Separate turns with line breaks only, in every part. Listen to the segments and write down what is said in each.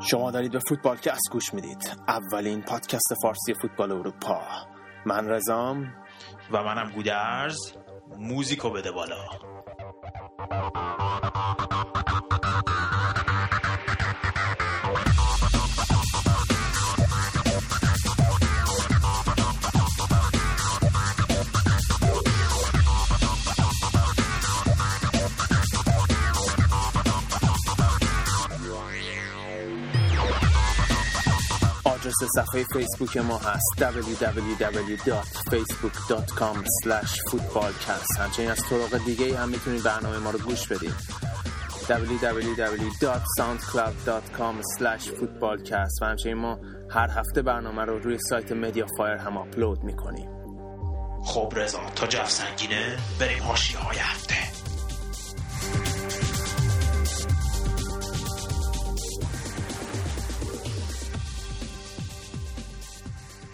شما دارید به فوتبالکست گوش می‌دید. اولین پادکست فارسی فوتبال اروپا. من رزام
و منم گودرز. موزیکو بده بالا.
آدرس صفحه فیسبوک ما هست. www.facebook.com footballcast. همچنین از طرق دیگه هم می‌تونید برنامه ما رو گوش بدید. www.soundcloud.com footballcast. و همچنین ما هر هفته برنامه رو روی سایت مدیا فایر هم آپلود می‌کنیم.
خب رضا تا جف سنگینه بریم حاشیه های هفته.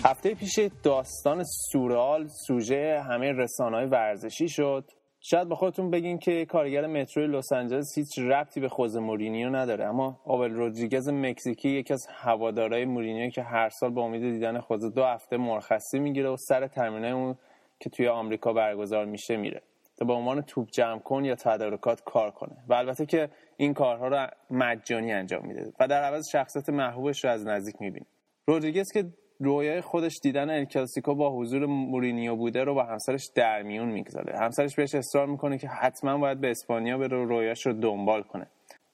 هفته پیش داستان سورال سوژه همه رسانه های ورزشی شد. شاید به خودتون بگین که کارگر مترو لس آنجلس هیچ ربطی به خوز مورینیو نداره اما آبل رودریگز مکزیکی یکی از هوادارهای مورینیو که هر سال با امید دیدن خوز دو هفته مرخصی می‌گیره و سر تمرینای اون که توی آمریکا برگزار میشه میره. تا به عنوان توپ جمع کن یا تدارکات کار کنه. و البته که این کارها رو مجانی انجام میده و در عوض شخصیت محبوبش رو از نزدیک می‌بینه رودریگز که رویای خودش دیدن الکلاسیکو با حضور مورینیو بوده رو با همسرش در میون می‌گذاره. همسرش بهش اصرار می‌کنه که حتما باید به اسپانیا بره و رویاش رو دنبال کنه.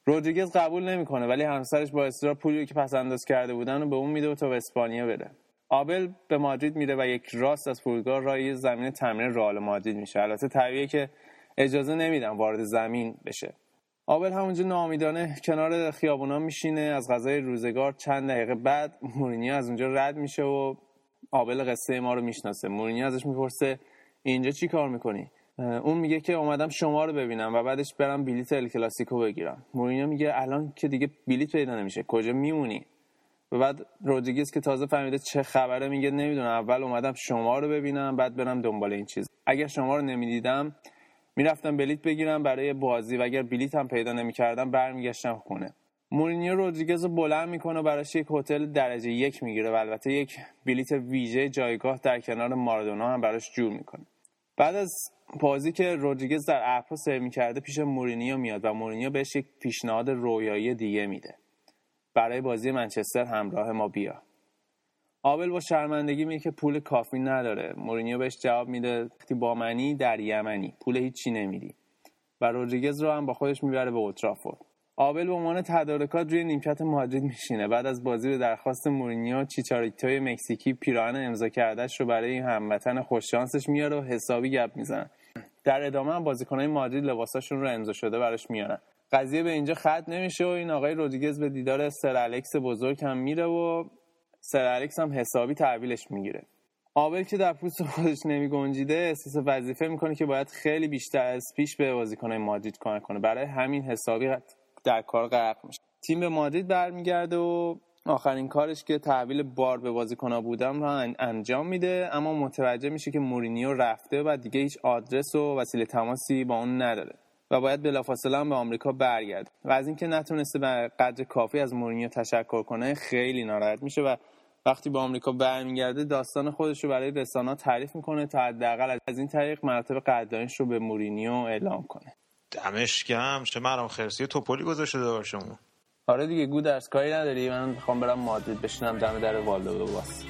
رودریگز قبول نمی‌کنه ولی همسرش با اصرار پولی که پس انداز کرده بودن رو به اون میده و تا به اسپانیا بره. آبل به مادرید میره و یک راست از فرودگاه راه زمین تمرین رئال مادرید میشه. البته طبیعیه که اجازه نمیدن وارد زمین بشه. آبل همونجا نامیدانه کنار خیابونا میشینه. از غذای روزگار چند دقیقه بعد مورینیو از اونجا رد میشه و آبل قصه ما رو می‌شناسه. مورینیو ازش می‌پرسه اینجا چی کار می‌کنی؟ اون میگه که اومدم شما رو ببینم و بعدش برم بلیت الکلاسیکو بگیرم. مورینیو میگه الان که دیگه بلیت پیدا نمیشه. کجا میمونی؟ و بعد رودریگز که تازه فهمیده چه خبره میگه نمی‌دونم اول اومدم شما رو ببینم بعد برم دنبال این چیز. اگر شما رو نمی‌دیدم می‌رفتم بلیت بگیرم برای بازی و اگر بلیت هم پیدا نمی‌کردم برمیگشتم خونه. مورینیو رودریگز رو بلند می‌کنه و براش یک هتل درجه یک می‌گیره و البته یک بلیت ویژه جایگاه در کنار مارادونا هم براش جور می‌کنه. بعد از بازی که رودریگز در ابرا سیر می‌کرده پیش مورینیو میاد و مورینیو بهش یک پیشنهاد رویایی دیگه میده. برای بازی منچستر همراه ما بیا آبل با شرمندگی میگه که پول کافی نداره. مورینیو بهش جواب میده وقتی با منی در یمنی. پول هیچی نمیدی و رودریگز رو هم با خودش می‌بره به اولدترافورد آبل به عنوان تدارکات روی نیمکت مادرید میشینه. بعد از بازی به درخواست مورینیو چیچاریتوی مکزیکی پیراهن امضا کردهش رو برای این هموطن خوششانسش میاره و حسابی گپ می‌زنه. در ادامه هم بازیکنهای مادرید لباساشون رو امضا شده براش میارن. قضیه به اینجا ختم نمیشه و این آقای رودریگز به دیدار سر الکس بزرگ هم میره و سر الکس هم حسابی تحویلش می‌گیره. آبل که در پوست خودش نمی گنجیده احساس وظیفه می‌کنه که باید خیلی بیشتر از پیش به بازیکنهای مادرید کمک کنه. برای همین حسابی در کار غرق میشه. تیم به مادرید برمیگرده و آخرین کارش که تحویل بار به بازیکنها بودم رو انجام میده اما متوجه میشه که مورینیو رفته و دیگه هیچ آدرس و وسیله تماسی با اون نداره و باید بلافاصله هم به آمریکا برگرد و از اینکه نتونسته به قدر کافی از مورینیو تشکر کنه خیلی ناراحت میشه و وقتی به آمریکا برمیگرده داستان خودش رو برای رسانه تعریف می‌کنه تا حداقل از این طریق مرتب قدردانیش رو به مورینیو اعلام کنه.
دمش گرم. چه مرام خرسی توپولی گذاشته شما
آره دیگه گودرس کاری نداری. من می‌خوام برم مادرید بشینم دم در والدو باس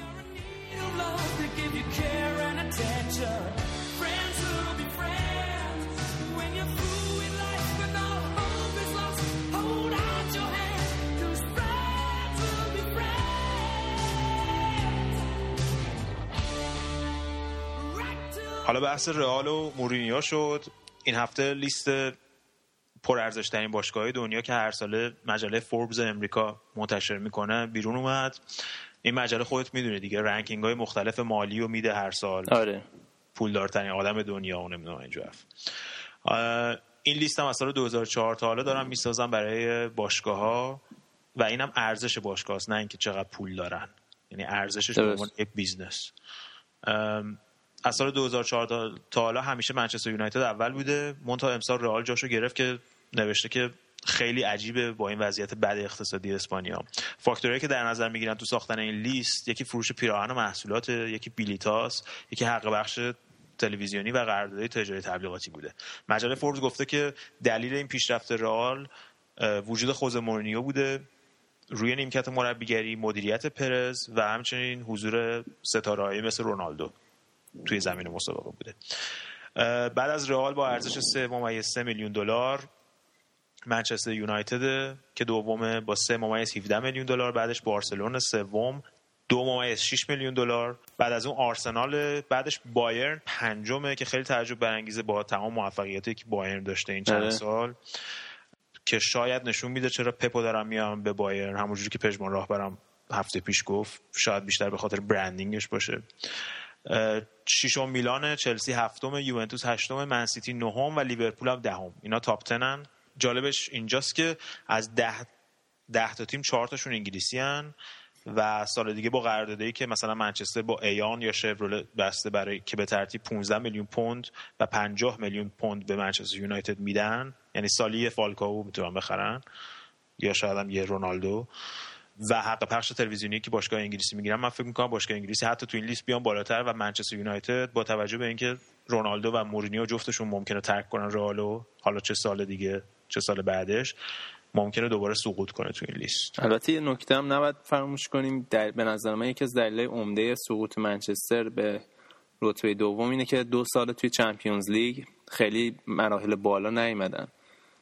حالا بحث رئال و مورینیو شد. این هفته لیست پرارزش ترین باشگاه دنیا که هر ساله مجله فوربز امریکا منتشر می‌کنه بیرون اومد. این مجله خودت می‌دونه دیگه ranking های مختلف مالی رو میده هر سال.
آره.
پولدارترین آدم دنیا و نمی‌دونم اینجا این لیست هم از سال 2004 تا حالا دارن می‌سازن برای باشگاه ها و اینم ارزش باشگاه است نه اینکه چقدر پول دارن. یعنی ارزشش به عنوان یک business. از سال 2004 تا حالا همیشه منچستر یونایتد اول بوده. منتها امسال رئال جاشو گرفت که نوشته که خیلی عجیبه با این وضعیت بد اقتصادی اسپانیا. فاکتورهایی که در نظر می‌گیرن تو ساختن این لیست یکی فروش پیراهن و محصولات یکی بلیتاس یکی حق پخش تلویزیونی و قراردادهای تجاری تبلیغاتی بوده. مجله فوربس گفته که دلیل این پیشرفت رئال وجود خوز مورنیو بوده. روی نیمکت مربیگری مدیریت پرز و همچنین حضور ستارهایی مثل رونالدو. توی زمین مسابقه بوده. بعد از رئال با ارزش 3 میلیون دلار منچستر یونایتد که دومه با 3 ممیز 17 میلیون دلار بعدش بارسلون سوم دو ممیز 6 میلیون دلار. بعد از اون آرسنال بعدش بایرن پنجمه که خیلی تعجب برانگیزه با تمام موفقیتی که بایرن داشته این چند بله. سال که شاید نشون میده چرا پپو دارم میام به بایرن. همونجوری که پژمان راهبرم هفته پیش گفت شاید بیشتر به خاطر برندینگش باشه. ششم میلان چلسی هفتم یوونتوس هشتم منسیتی نهم و لیورپول هم دهم. اینا تاپ تنن جالبش اینجاست که از ده, ده تا تیم چهار تاشون انگلیسی هن و سال دیگه با قراردادی که مثلا منچستر با ایان یا شفرول بسته برای که به ترتیب 15 میلیون پوند و 50 میلیون پوند به منچستر یونایتد میدن. یعنی سالی فالکاو می‌تونن بخرن. یا شاید هم یه رونالدو. و حق پخش تلویزیونی که باشگاه انگلیسی می‌گیرن من فکر می‌کنم باشگاه انگلیسی حتی تو این لیست بیان بالاتر و منچستر یونایتد با توجه به اینکه رونالدو و مورینیو جفتشون ممکنه ترک کنن رئالو حالا چه سال دیگه چه سال بعدش ممکنه دوباره سقوط کنه تو این لیست.
البته یه نکته هم نباید فراموش کنیم در به نظر من یکی از دلایل عمده سقوط منچستر به رتبه دوم اینه که دو سال توی چمپیونز لیگ خیلی مراحل بالا نیومدن.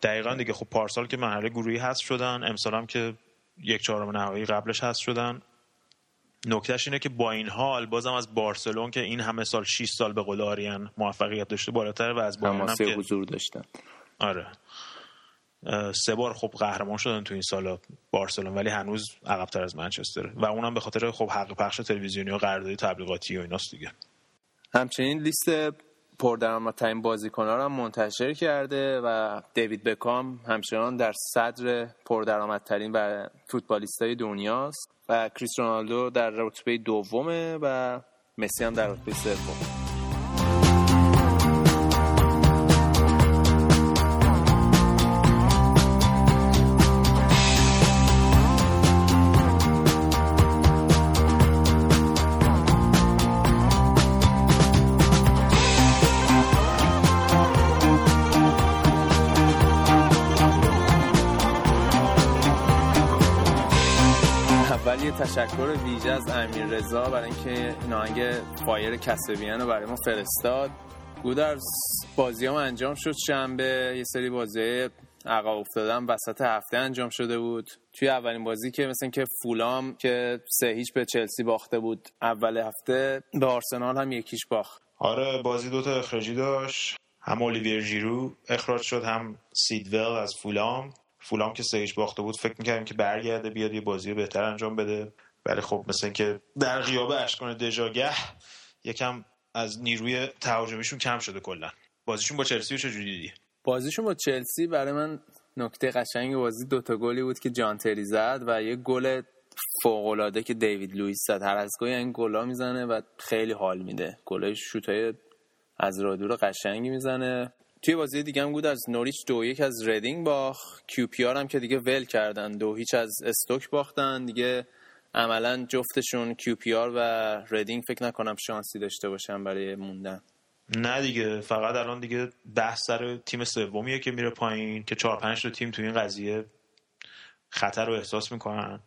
دقیقا دیگه خب پارسال که مرحله گروهی هست شدن امسال هم که یک چهارم نهایی قبلش هست شدن. نکتهش اینه که با این حال بازم از بارسلون که این همه سال 6 سال به قول آریان موفقیت داشته بالاتر و از
بایرن هم که حضور داشتن.
آره. سه بار خب قهرمان شدن تو این سالا بارسلون ولی هنوز عقبتر از منچستر. و اونم به خاطر خب حق پخش تلویزیونی و قراردادی تبلیغاتی و ایناست دیگه.
همچنین لیست پردرآمدترین بازیکن‌ها را منتشر کرده و دیوید بکام همچنان در صدر پردرآمدترین و فوتبالیستای دنیاست و کریس رونالدو در رتبه دومه و مسی هم در رتبه سوم تشکر ویژه از امیر رضا برای اینکه این آهنگ فایر کسبیان رو برای ما فرستاد. گودرز بازی هم انجام شد شنبه. یه سری بازی عقب افتادن وسط هفته انجام شده بود. توی اولین بازی که مثل که فولام که سه هیچ به چلسی باخته بود اول هفته به آرسنال هم یکیش باخت.
آره بازی دوتا اخراجی داشت. هم اولیویر جیرو اخراج شد هم سیدول از فولام. فولام که سه باخته بود فکر می‌کردیم که برگرده بیاد یه بازی بهتر انجام بده. ولی خب مثل اینکه در غیاب اشکان دژاگه یکم از نیروی تهاجمیشون کم شده کلا. بازیشون با چلسی چه جوری دیدی؟
بازیشون با چلسی برای من نکته قشنگ بازی دوتا گلی بود که جان تری زد و یه گل فوق العاده که دیوید لوئیس زد. هر از گاهی این گلا می‌زنه و خیلی حال میده. گلای شوتای از رادو قشنگی می‌زنه. توی بازی دیگه هم بود از نوریچ دو یک از ردینگ باخت کیو پی هم که دیگه ول کردن. دو هیچ از استوک باختن. دیگه عملا جفتشون کیو پی آر و ردینگ فکر نکنم شانسی داشته باشن برای موندن.
نه دیگه. فقط الان دیگه بحث سر تیم سومیه که میره پایین که چهار پنج تا تیم تو این قضیه خطر رو احساس می‌کنن.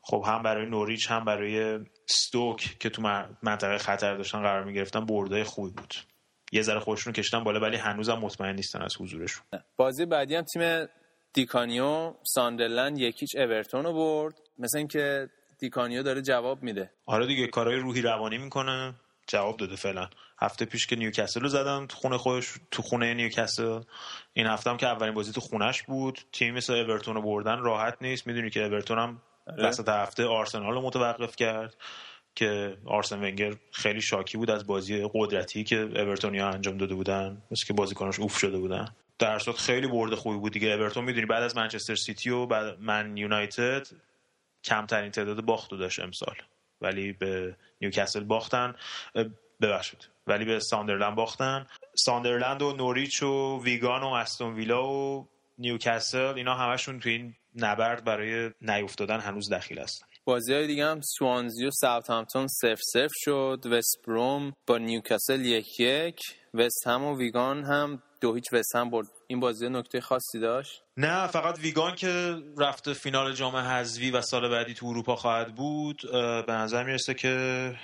خب هم برای نوریچ هم برای استوک که تو منطقه خطر داشتن قرار می‌گرفتن برد خوبی بود. یه ذره خودشون کشتن بالا ولی هنوزم مطمئن نیستن از حضورشون.
بازی بعدی هم تیم دیکانیو ساندرلند یک هیچ اورتون رو برد. مثل اینکه دیکانیو داره جواب میده.
آره دیگه کارهای روحی روانی می‌کنه. جواب داده فعلا. هفته پیش که نیوکاسل رو زدن تو خونه خودش تو خونه نیوکاسل. این هفته هم که اولین بازی تو خونش بود. تیم مثل اورتون رو بردن راحت نیست. می‌دونی که اورتون هم آره. وسط هفته آرسنال رو متوقف کرد. که آرسن ونگر خیلی شاکی بود از بازی قدرتی که اورتونیا انجام داده بودن. مثل که بازیکناش اوف شده بودن. در صورت خیلی برد خوبی بود دیگه. اورتون می‌دونی بعد از منچستر سیتی و بعد من یونایتد کمترین تعداد باخت داشت امسال. ولی به نیوکاسل باختن. ببخشید. ولی به ساندرلند باختن. ساندرلند و نوریچ و ویگان و استون ویلا و نیوکاسل اینا همشون تو این نبرد برای نیافتادن هنوز دخیل هستن.
بازی های دیگه هم سوانزی و ساوثهامپتون صفر صفر شد. وست بروم با نیوکاسل یک یک. وست هم و ویگان هم دو هیچ وست هم برد. این بازی نکته خاصی داشت؟
نه فقط ویگان که رفته فینال جام حذفی و سال بعدی تو اروپا خواهد بود به نظر می‌رسه که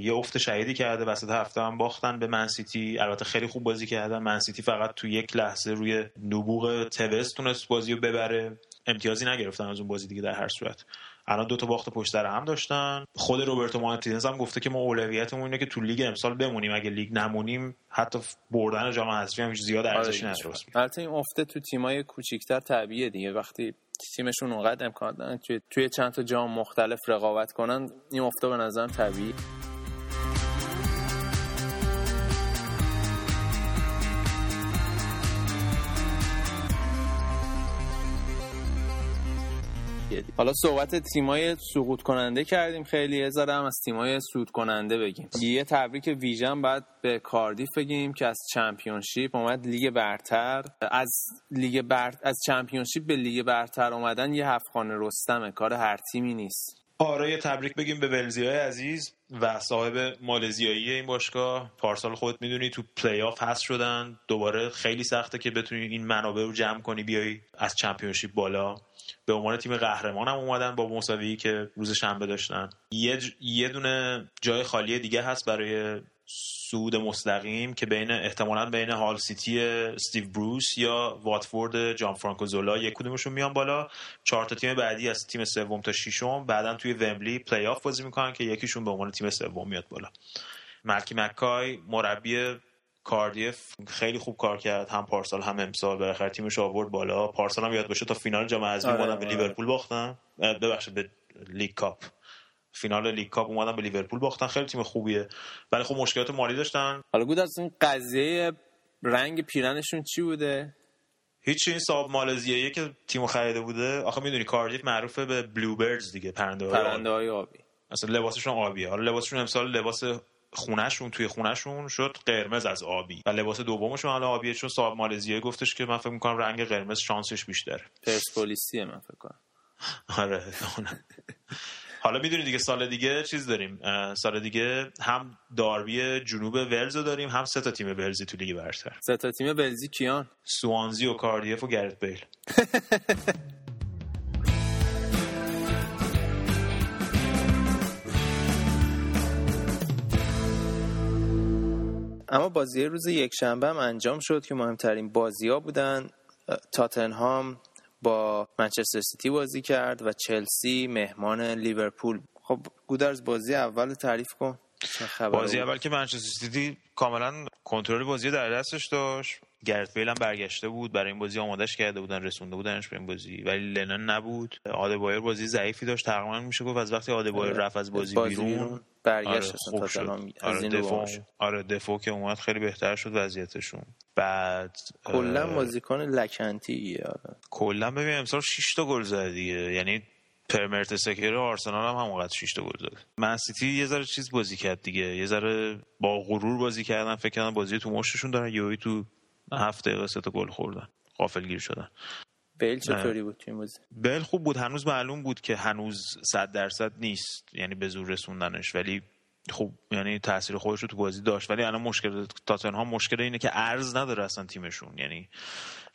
یه افت شدیدی کرده. وسط هفته هم باختن به منسیتی البته خیلی خوب بازی کردن. منسیتی فقط تو یک لحظه روی نبوغ توز تونست بازی رو ببره. امتیازی نگرفتن از اون بازی دیگه در هر صورت. الان دو تا باخت پشت سر هم داشتن. خود روبرتو مارتینز هم گفته که ما اولویتمون اینه که تو لیگ امسال بمونیم. اگه لیگ نمونیم حتی بردن جام حذفی هم زیاد ارزشی
نداره. البته این افته تو تیمای کوچیک‌تر طبیعیه دیگه. وقتی تیمشون اونقدر امکان دارن توی, توی چند تا جام مختلف رقابت کنن این افته به نظر طبیعی حالا صحبت تیمای سقوط کننده کردیم خیلی هم از تیمای صعود کننده بگیم. یه تبریک ویژه باید به کاردیف بگیم که از چمپیونشیپ اومد لیگ برتر. از لیگ بر... از چمپیونشیپ به لیگ برتر اومدن یه هفت‌خان رستمه کار هر تیمی نیست.
یه تبریک بگیم به های عزیز و صاحب مالزیایی این باشگاه. پارسال خودت می‌دونی تو پلی آف هست شدن. دوباره خیلی سخته که بتونی این منابع رو جمع کنی بیای از چمپیونشیپ بالا. به عنوان تیم قهرمان هم اومدن با مساوی که روز شنبه داشتن. یه, یه دونه جای خالی دیگه هست برای صعود مستقیم که بین احتمالا بین هال سیتی استیو بروس یا واتفورد جان فرانکو زولا یک کدومشون میان بالا. چهار تا تیم بعدی از تیم سوم تا ششم. بعدا توی ویمبلی پلی آف بازی می‌کنن که یکیشون به عنوان تیم سوم میاد بالا. مالکی مکای مربی کاردیف خیلی خوب کار کرد. هم پارسال هم امسال. بالاخره تیمش آورد بالا. پارسال هم یاد باشه تا فینال جام حذفی آره، به آره. لیورپول باختن. ببخشید به League Cup. فینال League Cup اومدن به لیورپول باختن. خیلی تیم خوبیه. ولی خب مشکلات مالی داشتن.
حالا گودرز این قضیه رنگ پیرهنشون چی بوده؟
هیچ این صاحب مالزیایی که تیمو خریده بوده. آخه می‌دونی کاردیف معروفه به Bluebirds دیگه پرنده
های آبی.
اصلا لباسشون آبیه. حالا لباسشون امسال لباس خونهشون توی خونهشون شد قرمز از آبی. و لباس دومشون حالا آبیه چون صاحب مالزیایی گفتش که من فکر می‌کنم رنگ قرمز شانسش بیشتر
پرسپولیسیه من فکر کنم.
آره حالا می‌دونی دیگه سال دیگه چیز داریم سال دیگه هم داربی جنوب ولز رو داریم هم سه تا تیم ولزی تو لیگ برتر.
سه تا تیم ولزی کیان؟
سوانزی و کاردیف و گرت بیل.
اما بازی روز یک شنبه هم انجام شد که مهمترین بازی ها بودن تاتنهام با منچستر سیتی بازی کرد و چلسی مهمان لیورپول. خب گودرز بازی اول تعریف کن.
بازی اول که منچستر سیتی کاملا کنترل بازی در دستش داشت. گرت بیل هم برگشته بود برای این بازی آمادش کرده بودن رسونده بودنش به این بازی. ولی لنون نبود. آدبایور بازی ضعیفی داشت تقریبا میشه گفت از وقتی آدبایور آره. رفت از بازی, بازی بیرون
برگشت آره خوب شد.
آره دفاع آره دفاع که اومد خیلی بهتر شد وضعیتشون. بعد
کلا بازیکن لکنتی
آره. کلا ببین امسال 6 تا گل زد دیگه. یعنی پرمرت سکر آرسنال هم همونقدر 6 تا گل زد من سیتی یه ذره چیز بازی کرد دیگه. یه ذره با غرور بازی کردن فکر کردن بازی تو مشتشون دارن. یهو تو هفت دقیقه سه تا گل خوردن. غافلگیر شدن.
بیل چطوری بود توی بازی؟
بیل خوب بود. هنوز معلوم بود که هنوز صد درصد نیست یعنی به زور رسوندنش. ولی خوب یعنی تاثیر خودش رو تو بازی داشت. ولی الان مشکل ها مشکل اینه که ارز نداره اصلا تیمشون. یعنی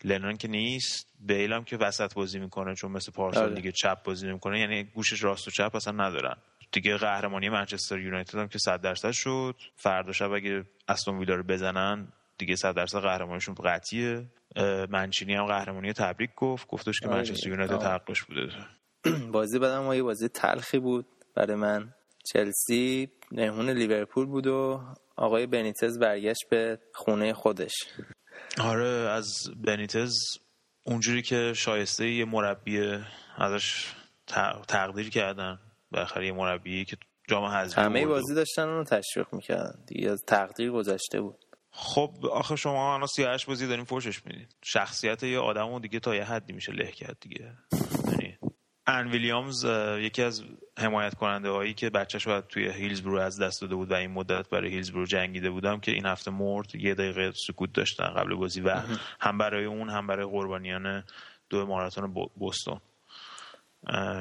لنون که نیست بیل هم که وسط بازی می‌کنه چون مثل پارسال آره. دیگه چپ بازی نمی‌کنه یعنی گوشش راست و چپ اصلا ندارن. دیگه قهرمانی منچستر یونایتد هم که 100 درصد شد. فردا شب اگه استون ویلا رو بزنن دیگه 100 درصد قهرمانیشون قطعیه. منچینی هم قهرمانی تبریک گفت. گفتش که آره. منچستر یونایتد حقش بوده.
بازی بعدم یه بازی تلخی بود برای من. چلسی مهمون لیورپول بود و آقای بنیتز برگشت به خونه خودش.
آره از بنیتز اونجوری که شایسته یه مربی ازش تقدیر کردن بالاخره یه مربی که جام حذفی
همه بازی داشتن اونو تشویق می‌کردن. دیگه از تقدیر گذشته بود.
خب آخه شما الان 38 بازی دارین فوشش میدین شخصیت یه آدمو دیگه تا یه حدی میشه له کرد دیگه. یعنی ان ویلیامز یکی از حمایت کننده هایی که بچهش باید توی هیلزبرو از دست داده بود و این مدت برای هیلزبرو جنگیده بودم که این هفته مرد یه دقیقه سکوت داشتن قبل بازی و هم برای اون هم برای قربانیان دو ماراتون بوستون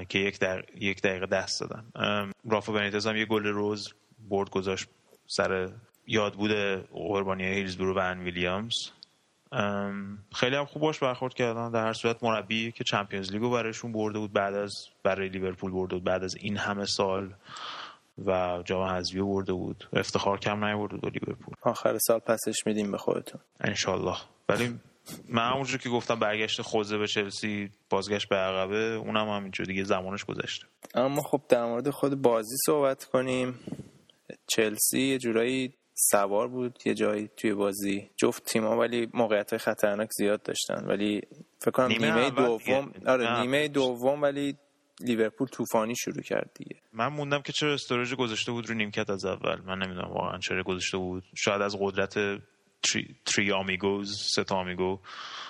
که یک, در... یک دقیقه دست دادن. رافا بنیتز هم یه گل روز برد گذاشت سر یاد بوده قربانی هیلزبرو و ان ویلیامز. خیلی هم خوب باش برخورد کردن. در هر صورت مربی که چمپیونز لیگو برایشون برده بود بعد از برای لیورپول برده بود بعد از این همه سال و جام حذفی برده بود. افتخار کم نیورده بود لیورپول.
آخر سال پسش میدیم به خودتون.
انشالله. ولی من همونجور که گفتم برگشت خوزه به چلسی بازگشت به عقبه اونم همینجور دیگه زمانش گذشته.
اما خب در مورد خود بازی صحبت کنیم. چلسی یه جورایی سوار بود یه جایی توی بازی. جفت تیما ولی موقعیت خطرناک زیاد داشتن. ولی فکر کنم نیمه, دوم آره نیمه دوم ولی لیورپول طوفانی شروع کرد دیگه.
من موندم که چرا استوریج گذاشته بود رو نیمکت از اول. من نمی‌دونم واقعا چرا گذاشته بود. شاید از قدرت three, three amigos سه تا amigo.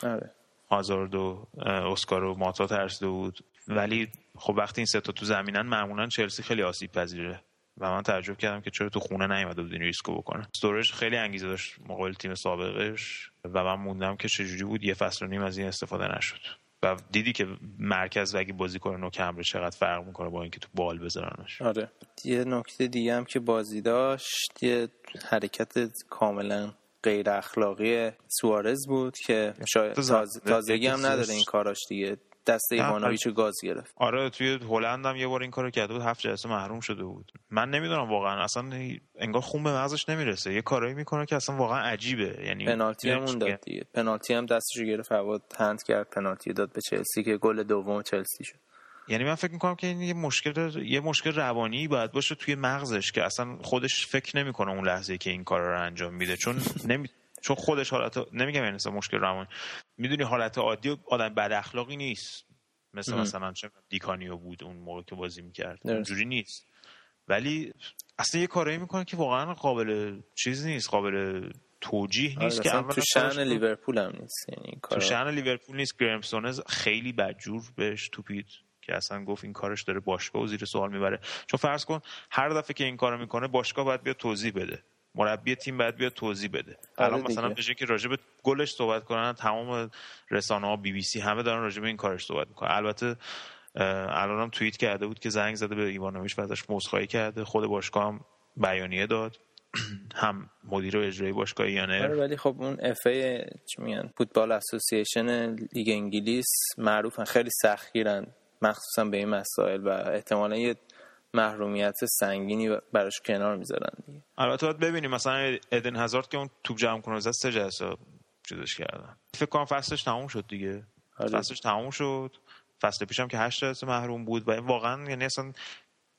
آره.
هازارد و اسکار و ماتا ترسیده بود. ولی خب وقتی این سه تا تو زمینن معمولا چلسی خیلی آسیب پذیره. و من تعجب کردم که چرا تو خونه نیومده بود این ریسکو بکنه. استوریج خیلی انگیزه داشت مقابل تیم سابقش. و من موندم که چجوری بود یه فصل و نیم از این استفاده نشد. و دیدی که مرکز و اگه کنه نوک چقدر فرق می‌کنه با اینکه تو بال بذارنش
آره. یه نکته دیگه هم که بازی داشت یه حرکت کاملا غیر اخلاقی سوارز بود که شاید تازگی هم نداره این کاراش دیگه. دست ایوانوویچ گاز گرفت.
آره توی هلند هم یه بار این کارو کرده بود هفت جلسه محروم شده بود. من نمی‌دونم واقعا اصلا انگار خون به مغزش نمی‌رسه. یه کارایی می‌کنه که اصلا واقعا عجیبه. یعنی
پنالتی هم داد دیگه. پنالتی هم دستشو گرفت فواد هند کرد پنالتی داد به چلسی که گل دوم چلسی شد.
یعنی من فکر می‌کنم که این یه مشکل یه مشکل روانی باید باشه توی مغزش که اصلا خودش فکر نمی‌کنه اون لحظه که این کار رو انجام میده. چون نمی... چون خودش حالت نمیگم یعنی مشکل روانی. می‌دونی حالت عادی آدم بد اخلاقی نیست. مثل ام. مثلا چه دیکانیو بود اون موقع که بازی می‌کرد. اونجوری نیست. ولی اصلا یه کاری می‌کنه که واقعا قابل چیز نیست قابل توجیه نیست آره،
که اول تو شأن لیورپول هم نیست. یعنی
تو شأن لیورپول نیست. گرمسونز خیلی بدجور بهش توپید که اصلا گفت این کارش داره باشگاه و زیر سوال می‌بره. چون فرض کن هر دفعه که این کارو می‌کنه باشگاه باید بیاد توضیح بده. مربی تیم باید بیاد توضیح بده. آره الان مثلا به که راجع به گلش صحبت کنن تمام رسانه ها بی بی سی همه دارن راجع به این کارش صحبت می‌کنن. البته الان هم توییت کرده بود که زنگ زده به ایوانوویچ و ازش عذرخواهی کرده. خود باشگاه هم بیانیه داد. هم مدیر اجرایی باشگاه یان ایر
آره ولی خب اون FA چی میگن Football Association لیگ انگلیس معروفن خیلی سختگیرن مخصوصا به این مسائل و احتمالا یه محرومیت سنگینی براش کنار می‌ذارن دیگه.
البته باید ببینیم مثلا ادن هزارد که اون توپ جمع کنه از سه جلسه چیزش کردن. فکر کنم فصلش تموم شد دیگه. آره. فصلش تموم شد. فصل پیشم که هشت جلسه محروم بود و واقعا یعنی اصلا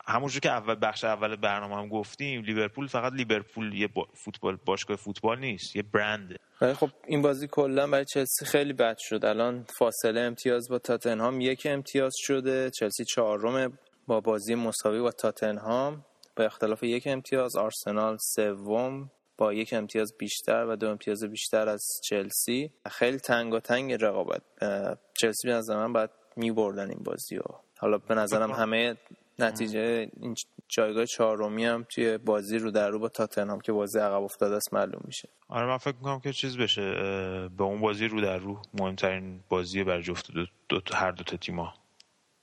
همونجور که اول بخش اول برنامه هم گفتیم لیورپول فقط لیورپول یه فوتبال باشگاه فوتبال نیست یه برنده.
خب این بازی کلا برای چلسی خیلی بد شد. الان فاصله امتیاز با تاتنهام یک امتیاز شده چلسی چهارم با بازی مساوی با تاتنهام با اختلاف یک امتیاز آرسنال سوم با یک امتیاز بیشتر و دو امتیاز بیشتر از چلسی. خیلی تنگ و تنگ رقابت چلسی به نظر من باید می بردن این بازی ها حالا به نظرم همه نتیجه این جایگاه چهارمی هم توی بازی رو در رو با تاتنهام که بازی عقب افتاده است معلوم میشه.
آره من فکر می‌کنم که چیز بشه به اون بازی رو در رو مهمترین بازی بر جفت دو, دو, هر دو تا تیم‌ها.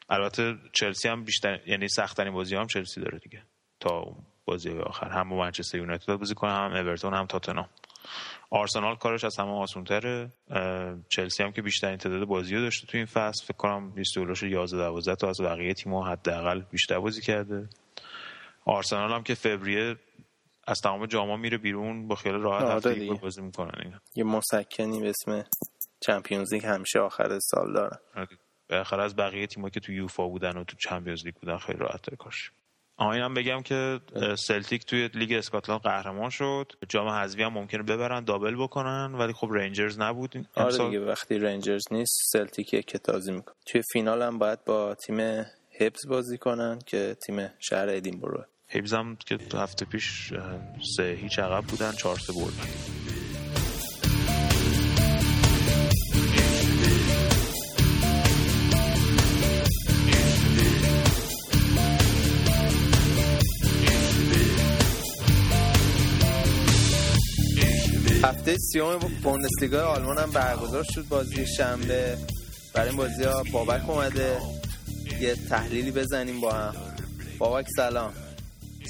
البته چلسی هم بیشتر یعنی سختترین بازی هم چلسی داره دیگه. تا بازی آخر. هم منچستر یونایتد بازی کنه هم اورتون هم تاتنهام. آرسنال کارش از همه آسونتره. چلسی هم که بیشترین تعداد بازی رو داشته تو این فصل. فکر کنم 20 11 12 تا از بقیه تیم‌ها حداقل بیشتر بازی کرده. آرسنال هم که فوریه از تمام جاما میره بیرون با خیال راحت هفته بازی می‌کنن
یه مسکنی به اسم Champions League همیشه آخر سال دارن
آره. بالاخره از بقیه تیم‌ها که تو یوفا بودن و تو Champions League بودن خیلی راحت تر کارش اینم بگم که سلتیک توی لیگ اسکاتلند قهرمان شد. جام حذفی هم ممکنه ببرن double بکنن ولی خب رنجرز نبود.
آره دیگه وقتی رنجرز نیست سلتیک یکه‌تازی می‌کنه. توی فینال هم باید با تیم هیبز بازی کنن که تیم شهر ادینبرو
هیبز هم که هفته پیش سه هیچ عقب بودن چهار سه بردن
هفته سیوم بوندسلیگا آلمان هم برگزار شد بازی شنبه. برای این بازی ها بابک اومده. یه تحلیلی بزنیم با هم. بابک سلام.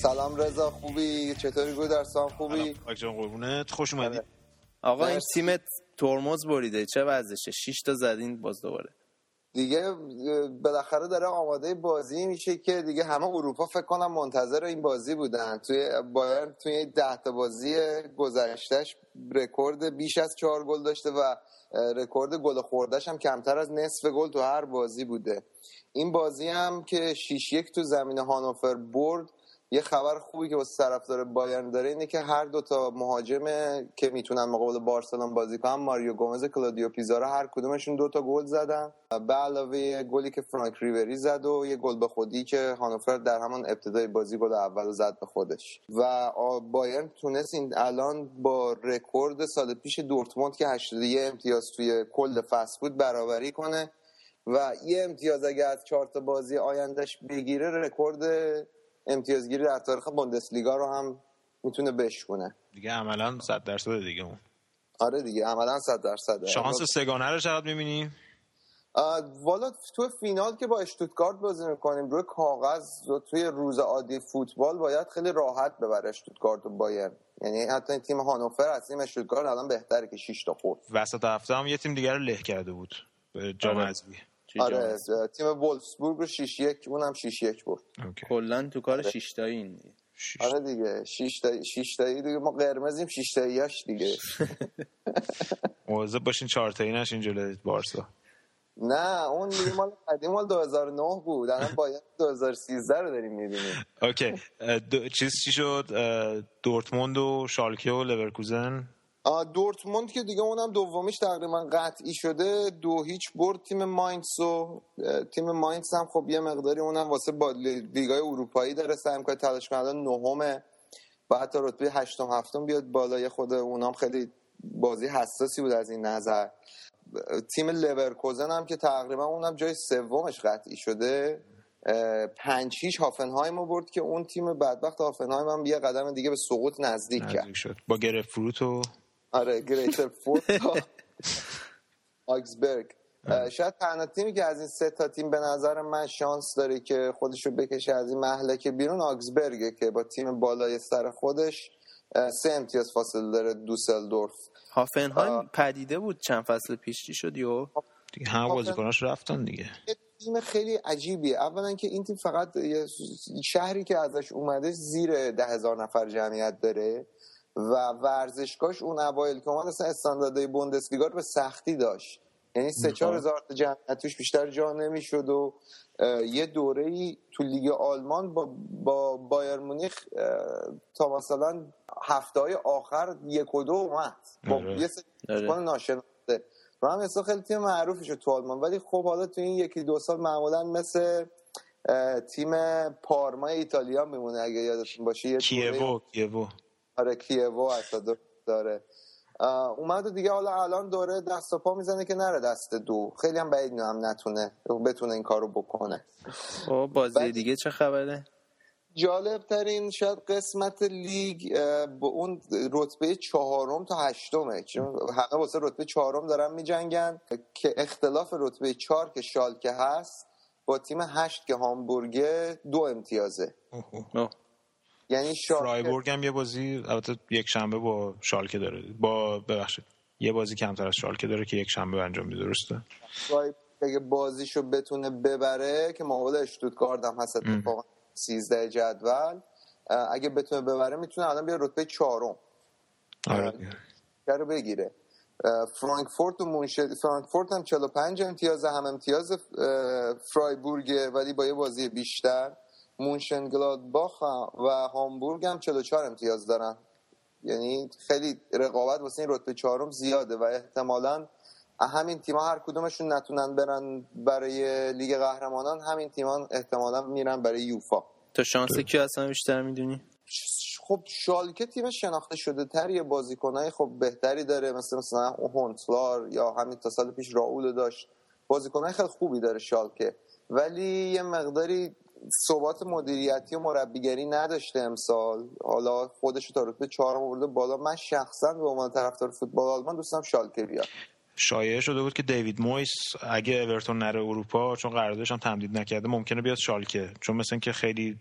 سلام رضا خوبی؟ چطوری بود در سام خوبی
جان قربونت. خوش اومدی.
آقا این تیمت ترمز بریده. چه وضعشه؟ 6 تا زدین باز دوباره.
دیگه بالاخره داره آماده بازی میشه که دیگه همه اروپا فکر کنم منتظر این بازی بودن. توی بایرن توی ده تا بازی گذشتهش رکورد بیش از چهار گل داشته و رکورد گل خوردهش هم کمتر از نصف گل تو هر بازی بوده. این بازی هم که 6 یک تو زمین هانوفر برد یه خبر خوبی که واسه طرفدار بایرن داره اینه که هر دو تا مهاجم که می‌تونن مقابل بارسلونا بازی کنن ماریو گومز کلادیو پیزارو هر کدومشون دو تا گل زدن. به علاوه گلی که فرانک ریبری زد و یه گل به خودی که هانوفر در همان ابتدای بازی گل اول زد به خودش. و بایرن تونست این الان با رکورد سال پیش دورتموند که 81 امتیاز توی کل فصل بود برابری کنه و یه امتیاز اگر از چهار تا بازی آیندهش بگیره رکورد امتیازگیری در تاریخ بوندسلیگا رو هم می‌تونه بشکنه
دیگه عملا 100 درصد دیگه اون.
آره دیگه عملا 100 درصد.
شانس سه‌گانه رو چقدر می‌بینی؟
والا تو فینال که با اشتوتگارت بازی می‌کنیم روی کاغذ و توی روز عادی فوتبال باید خیلی راحت ببره اشتوتگارت و بایر یعنی حتی این تیم هانوفر از تیم اشتوتگارت الان بهتره که 6 تا خورد.
وسط هفته هم یه تیم دیگر رو له کرده بود به جام
آره. آره تیم وولفسبورگ رو 6 1 اونم 6 1 برد
کلا تو کار 6 تایی این
آره دیگه 6 تا 6 تایی دیگه. ما قرمزیم 6 تاییاش دیگه.
مواظب باشین 4 تایی نشین جلوی بارسا.
نه اون دیگه مال قدیم مال 2009 بود. الان باید 2013 رو داریم می‌بینیم.
Okay. چیز چی شد؟ دورتموند و شالکه و لورکوزن.
دورتموند که دیگه اونم دومیش تقریبا قطعی شده. دو هیچ برد تیم ماینس و تیم ماینس هم خب یه مقداری اونم واسه با لیگای اروپایی داره سعی می‌کنه تلاش کنه. نهمه و حتی رتبه هشتم هفتم بیاد بالای خود اونام. خیلی بازی حساسی بود از این نظر. تیم لورکوزن هم که تقریبا اونم جای سومش قطعی شده. پنج هیچ هافنهایم برد که اون تیم بدبخت هافنهایم هم یه قدم دیگه به سقوط نزدیک, نزدیک کرد
شد. با گرفت فروت و
آره گریتر فورد. آکسبرگ. شاید تنها تیمی که از این سه تا تیم به نظر من شانس داره که خودش رو بکشه از این محلکه بیرون آکسبرگه که با تیم بالای سر خودش سه امتیاز فاصله داره دوسلدورف.
هافنهایم پدیده بود چند فصل پیش چی شد یو
دیگه همه بازیکناش رفتن دیگه.
تیم خیلی عجیبیه. اولا که این تیم فقط شهری که ازش اومده زیر ده هزار نفر جمعیت داره. و ورزشگاهش اون اوایل که اومد اصلا استانداردهای بوندسلیگا رو به سختی داشت. یعنی سه چهار هزار جمعیت توش بیشتر جا نمی‌شد و یه دوره ای تو لیگ آلمان با, با بایر مونیخ تا مثلا هفته های آخر یک و دو اومد. با آره. یه سه آره. ناشناخته. و هم اصلا خیلی تیم معروفی شد تو آلمان. ولی خب حالا تو این یکی دو سال معمولا مثل تیم پارما ایتالیا میمونه اگه یادتون باشه. یه
کیوو کیوو
آره کیوو اصلا داره. اومد دیگه حالا الان داره دست و پا می‌زنه که نره دست دو. خیلی هم بعید هم نتونه بتونه این کارو بکنه.
خب بازی دیگه چه خبره؟
جالب ترین شاید قسمت لیگ با اون رتبه چهارم تا هشتمه. چون همه واسه رتبه چهارم دارن میجنگن. که اختلاف رتبه چهار که شالکه هست با تیم هشت که هامبورگه دو امتیازه. یعنی
فرایبورگ هم یه بازی البته یک شنبه با شالکه داره. با ببخشید. یه بازی کمتر از شالکه داره که یک شنبه انجام میده درسته؟
اگه بازیشو بتونه ببره که مقابل اشتوتگارت هم هست اتفاقا. 13 جدول. اگه بتونه ببره می‌تونه الان بیا رتبه چهارم.
آره
رو بگیره. فرانکفورت و مونشن فرانکفورت هم 45 امتیاز هم امتیاز فرایبورگ ولی با یه بازی بیشتر. مونشن گلادباخ و هامبورگ هم 44 امتیاز دارن. یعنی خیلی رقابت واسه این رتبه چهارم زیاده و احتمالا همین تیما هر کدومشون نتونن برن برای لیگ قهرمانان همین تیمان احتمالا میرن برای یوفا.
تو شانس کی اصلا بیشتر می‌دونی؟
خب شالکه تیم شناخته شده تر یه بازیکنای خب بهتری داره مثل مثلا هونتلار یا همین تا سال پیش راول داشت. بازیکنای خیلی خوبی داره شالکه. ولی یه مقداری ثبات مدیریتی و مربیگری نداشته امسال. حالا خودش تا رتبه چهارم آورده بالا. من شخصا به عنوان طرفدار فوتبال آلمان دوستم شالکه بیاد.
شایعه شده بود که دیوید مویس اگه اورتون نره اروپا چون قراردادش هم تمدید نکرده ممکنه بیاد شالکه. چون مثل که خیلی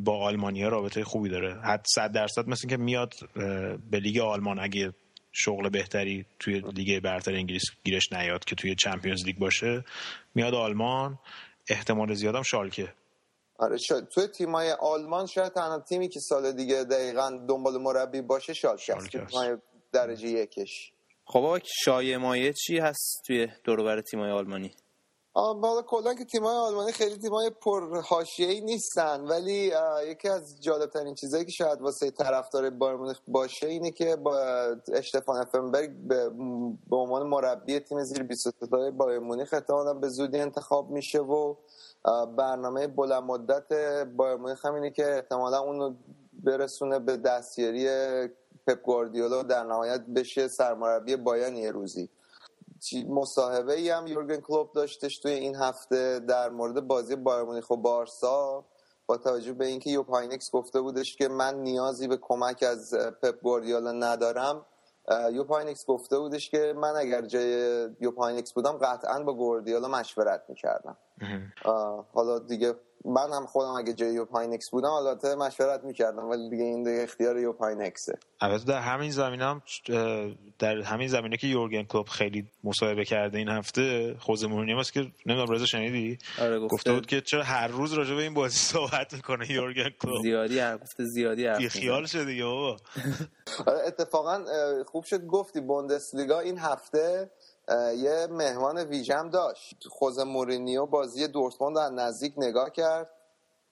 با آلمانیا رابطه خوبی داره. حد صد درصد مثل که میاد به لیگ آلمان اگه شغل بهتری توی لیگ برتر انگلیس گیرش نیاد که توی چمپیونز لیگ باشه میاد آلمان. احتمال زیادم شالکه.
آره شاید توی تیمای آلمان شاید تنها تیمی که سال دیگه دقیقا دنبال مربی باشه شالکه است تیمای درجه یکش.
خب آقا شایع مایه چی هست توی دوربر تیمای آلمانی؟
بالا کلا که تیمای آلمانی خیلی تیمای پر ای نیستن ولی یکی از جالب ترین چیزایی که شاید واسه طرفدار بایر باشه اینه که با اشتفان افنبرگ به عنوان مربی تیم زیر 23 ساله بایر مونیخ به زودی انتخاب میشه و برنامه بلند مدت بایر مونیخ اینه که احتمالا اونو برسونه به دستیاری پپ گواردیولا در نهایت بشه سرمربی بایان یه روزی. مصاحبه ای هم یورگن کلوپ داشتش توی این هفته در مورد بازی بایر مونیخ و بارسا با توجه به اینکه یوپ هاینکس گفته بودش که من نیازی به کمک از پپ گواردیولا ندارم. یوپ هاینکس گفته بودش که من اگر جای یوپ هاینکس بودم قطعا با گواردیولا مشورت می‌کردم. حالا دیگه من هم خودم اگه جای یوپ هاینکس بودم البته مشورت می‌کردم ولی دیگه این دیگه اختیار یوپ هاینکسه
البته در همین زمینه هم در همین زمینه که یورگن کلوب خیلی مصاحبه کرده این هفته خوز مورینیو که نمی‌دونم رضا شنیدی؟
آره
گفته. بود که چرا هر روز راجع به این بازی صحبت می‌کنه یورگن کلوب
زیادی هر گفته زیادی
هر خیال شده یا بابا
آره، اتفاقا خوب شد گفتی بوندسلیگا این هفته یه مهمان ویژم داشت. خوز مورینیو بازی دورتموند از نزدیک نگاه کرد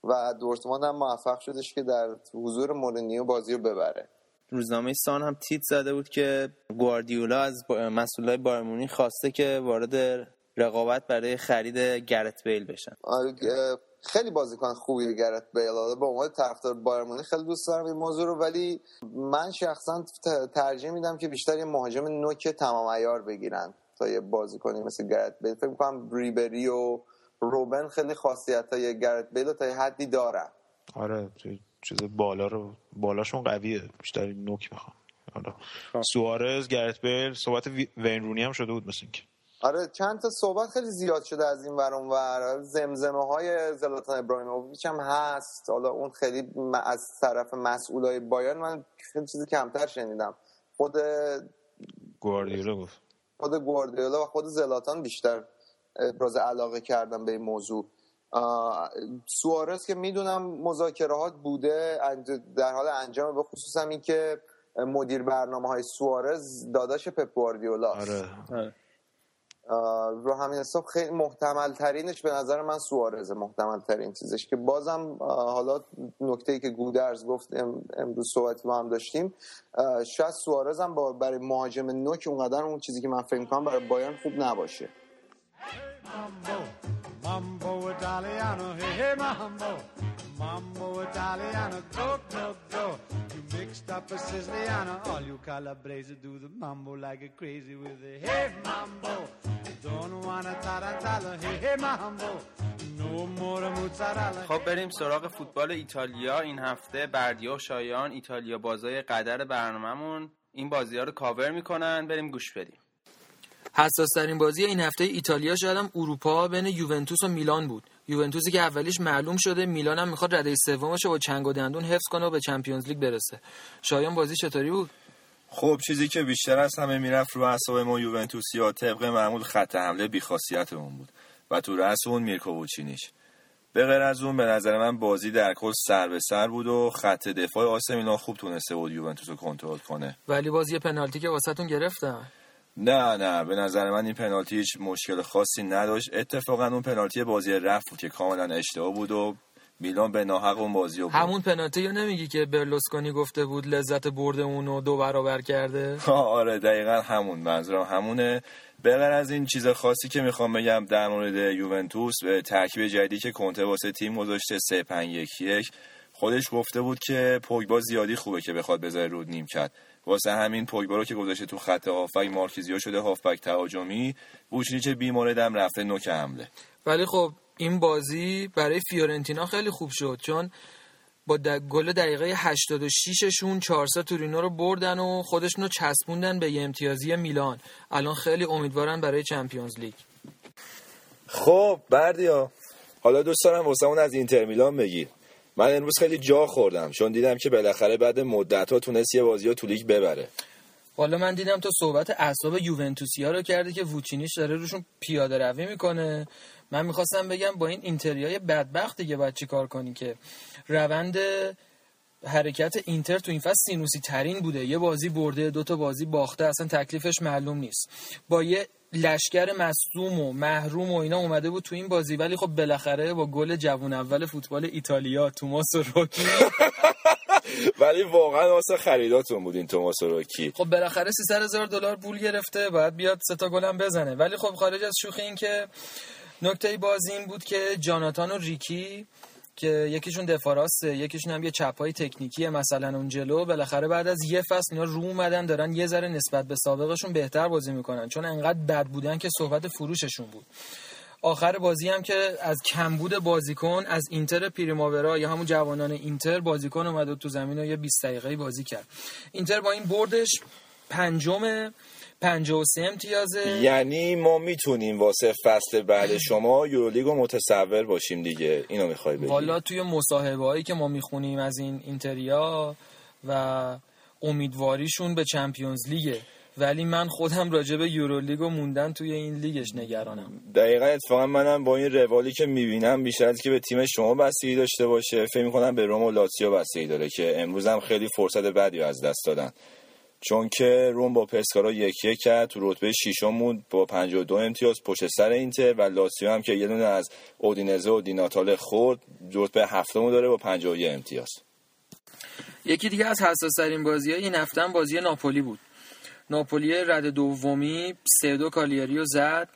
و دورتموند هم موفق شدش که در حضور مورینیو بازی رو ببره.
روزنامه سان هم تیت زده بود که گواردیولا از مسئولای بایرمونی خواسته که وارد رقابت برای خرید گرت بیل بشن.
آره، خیلی بازیکن خوبیه گرت بیل. به عنوان طرفدار بایرمونی خیلی دوست دارم این موضوع رو ولی من شخصا ترجیح میدم که بیشتر یه مهاجم نوک تمام عیار بگیرن. تا یه بازیکنی مثل گرت بیل. فکر می‌کنم ریبری و روبن خیلی خاصیت های گرت بیل تا یه حدی دارن.
آره چیز بالا رو بالاشون قویه. بیشتر نوک می‌خوام. حالا سوارز گرت بیل صحبت وین رونی هم شده بود مثل اینکه.
آره چند تا صحبت خیلی زیاد شده از این ورون ور. زمزمه های زلاتان ابراهیموویچ هم هست. حالا اون خیلی از طرف مسئولای بایرن من خیلی چیزی کمتر شنیدم. خود
گواردیولا گفت.
خود گواردیولا و خود زلاتان بیشتر ابراز علاقه کردن به این موضوع سوارز که می‌دونم مذاکرات بوده در حال انجام به خصوص هم این که مدیر برنامه های سوارز داداش پپ گواردیولا
آره. آره.
رو همین حساب خیلی محتمل ترینش به نظر من سوارز محتمل ترین چیزش که بازم حالا نکته ای که گودرز گفت امروز صحبتی با هم داشتیم شاید سوارز هم برای مهاجم نوک اونقدر اون چیزی که من فکر می‌کنم برای بایرن خوب نباشه. Mixed up a Siciliano, all you Calabrese do the mambo like a crazy with a hey mambo. Don't wanna tarantella, hey, hey mambo. No more mozzarella. خب بریم سراغ فوتبال ایتالیا. این هفته بردیا و شایان ایتالیا بازای قدر برنامهمون. این بازی ها رو کاور می‌کنن. بریم گوش بدیم.
حساس ترین بازی این هفته ایتالیا شاید هم اروپا بین یوونتوس و میلان بود. یوونتوسی که اولیش معلوم شده میلان هم می‌خواد رده سومش با چنگ و دندون حفظ کنه و به چمپیونز لیگ برسه. شایان بازی چطوری بود؟
خب چیزی که بیشتر از همه می‌رفت رو اعصاب ما یوونتوسیا طبق معمول خط حمله بیخاصیتمون بود و تو رأس اون میرکووچینیش به غیر از اون به نظر من بازی در کل سر به سر بود و خط دفاع آسمینا خوب تونسته بود یوونتوس رو کنترل کنه.
ولی بازی پنالتی که واسهتون گرفتن.
نه نه به نظر من این پنالتی هیچ مشکل خاصی نداشت. اتفاقا اون پنالتی بازی رفت بود که کاملا اشتباه بود و میلان به ناحق اون بازی بود
همون پنالتی رو نمیگی که برلوسکونی گفته بود لذت برد اونو دو برابر کرده؟
آره دقیقا همون منظورم همونه. به از این چیز خاصی که می‌خوام بگم در مورد یوونتوس ترکیب جدیدی که کنته واسه تیم گذاشته 3 5 1 1 خودش گفته بود که پوگبا زیادی خوبه که بخواد بذاره رود نیم کرد واسه همین پوگبا رو که گذاشته تو خط هافبک مارکیزیو شده هافبک تهاجمی بوشنیچ بیمارد هم رفته نوک حمله.
ولی خب این بازی برای فیورنتینا خیلی خوب شد چون با گل دقیقه 86 شون 4 تورینو رو بردن و خودشون رو چسبوندن به یه امتیازی میلان. الان خیلی امیدوارن برای چمپیونز لیگ.
خب بردیا. حالا دوست دارم واسه از اینتر میلان بگی. من امروز خیلی جا خوردم چون دیدم که بالاخره بعد مدت ها تونست یه بازی ها تو ببره.
حالا من دیدم تو صحبت اعصاب یوونتوسیا رو کردی که ووچینیش داره روشون پیاده روی می‌کنه. من می‌خواستم بگم با این اینتریای بدبخت دیگه باید چی کار کنی که روند حرکت اینتر تو این فصل سینوسی ترین بوده. یه بازی برده دو تا بازی باخته اصلا تکلیفش معلوم نیست. با یه لشکر مصدوم و محروم و اینا اومده بود تو این بازی ولی خب بالاخره با گل جوون اول فوتبال ایتالیا توماس روکی.
ولی واقعا واسه خریداتون بود این توماس روکی.
خب بالاخره 300 هزار دلار پول گرفته باید بیاد سه تا گلم بزنه. ولی خب خارج از شوخی این که نکته بازی این بود که جاناتان و ریکی که یکیشون دفاراسته یکیشون هم یه چپای تکنیکیه مثلا اون جلو. بالاخره بعد از یه فصل اینا رو اومدن دارن یه ذره نسبت به سابقشون بهتر بازی می‌کنن. چون انقدر بد بودن که صحبت فروششون بود. آخر بازی هم که از کمبود بازیکن از اینتر پریماورا یا همون جوانان اینتر بازیکن اومد تو زمین و یه 20 دقیقه بازی کرد. اینتر با این بردش پنجم 53 امتیازه.
یعنی ما می‌تونیم واسه فصل بعد شما یورولیگو متصور باشیم دیگه. اینو می‌خوای بگی.
والا توی مصاحبه هایی که ما می‌خونیم از این اینتریا و امیدواریشون به چمپیونز لیگه. ولی من خودم راجع به یورولیگو موندن توی این لیگش نگرانم.
دقیقا اتفاقا منم با این روالی که می‌بینم بیشتر از که به تیم شما بستگی داشته باشه فکر می‌کنم به روم و لاتسیو بستگی داره که امروز هم خیلی فرصت بدی از دست دادن. چون که روم با پسکارا یک یک کرد تو رتبه ششم موند با 52 امتیاز پشت سر اینتر و لاتسیو هم که یه دونه از اودینزه و دیناتاله خورد رتبه هفتم داره با 51 امتیاز.
یکی دیگه از حساس ترین بازی های این هفته بازی ناپولی بود. ناپولی رد دومی سه دو کالیاری رو زد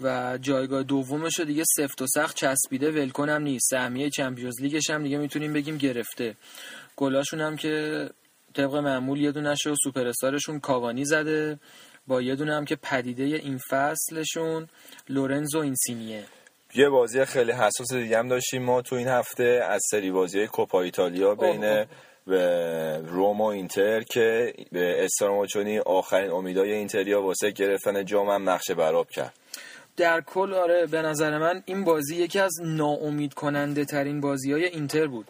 و جایگاه دومش رو دیگه سفت و سخت چسبیده ولکن هم نیست. سهمیه چمپیونز لیگش هم دیگه می‌تونیم بگیم گرفته. گلاشون هم که طبق معمول یه دونه و سوپر استارشون کاوانی زده با یه دونه هم که پدیده این فصلشون لورنزو اینسینیه.
یه بازی خیلی حساس دیگه هم داشتیم ما تو این هفته از سری بازی کوپا ایتالیا بین روم و اینتر که به استراموچونی آخرین امیدای اینتریا واسه گرفتن جام هم نقشه براب کرد.
در کل آره به نظر من این بازی یکی از ناامید کننده ترین بازی های اینتر بود.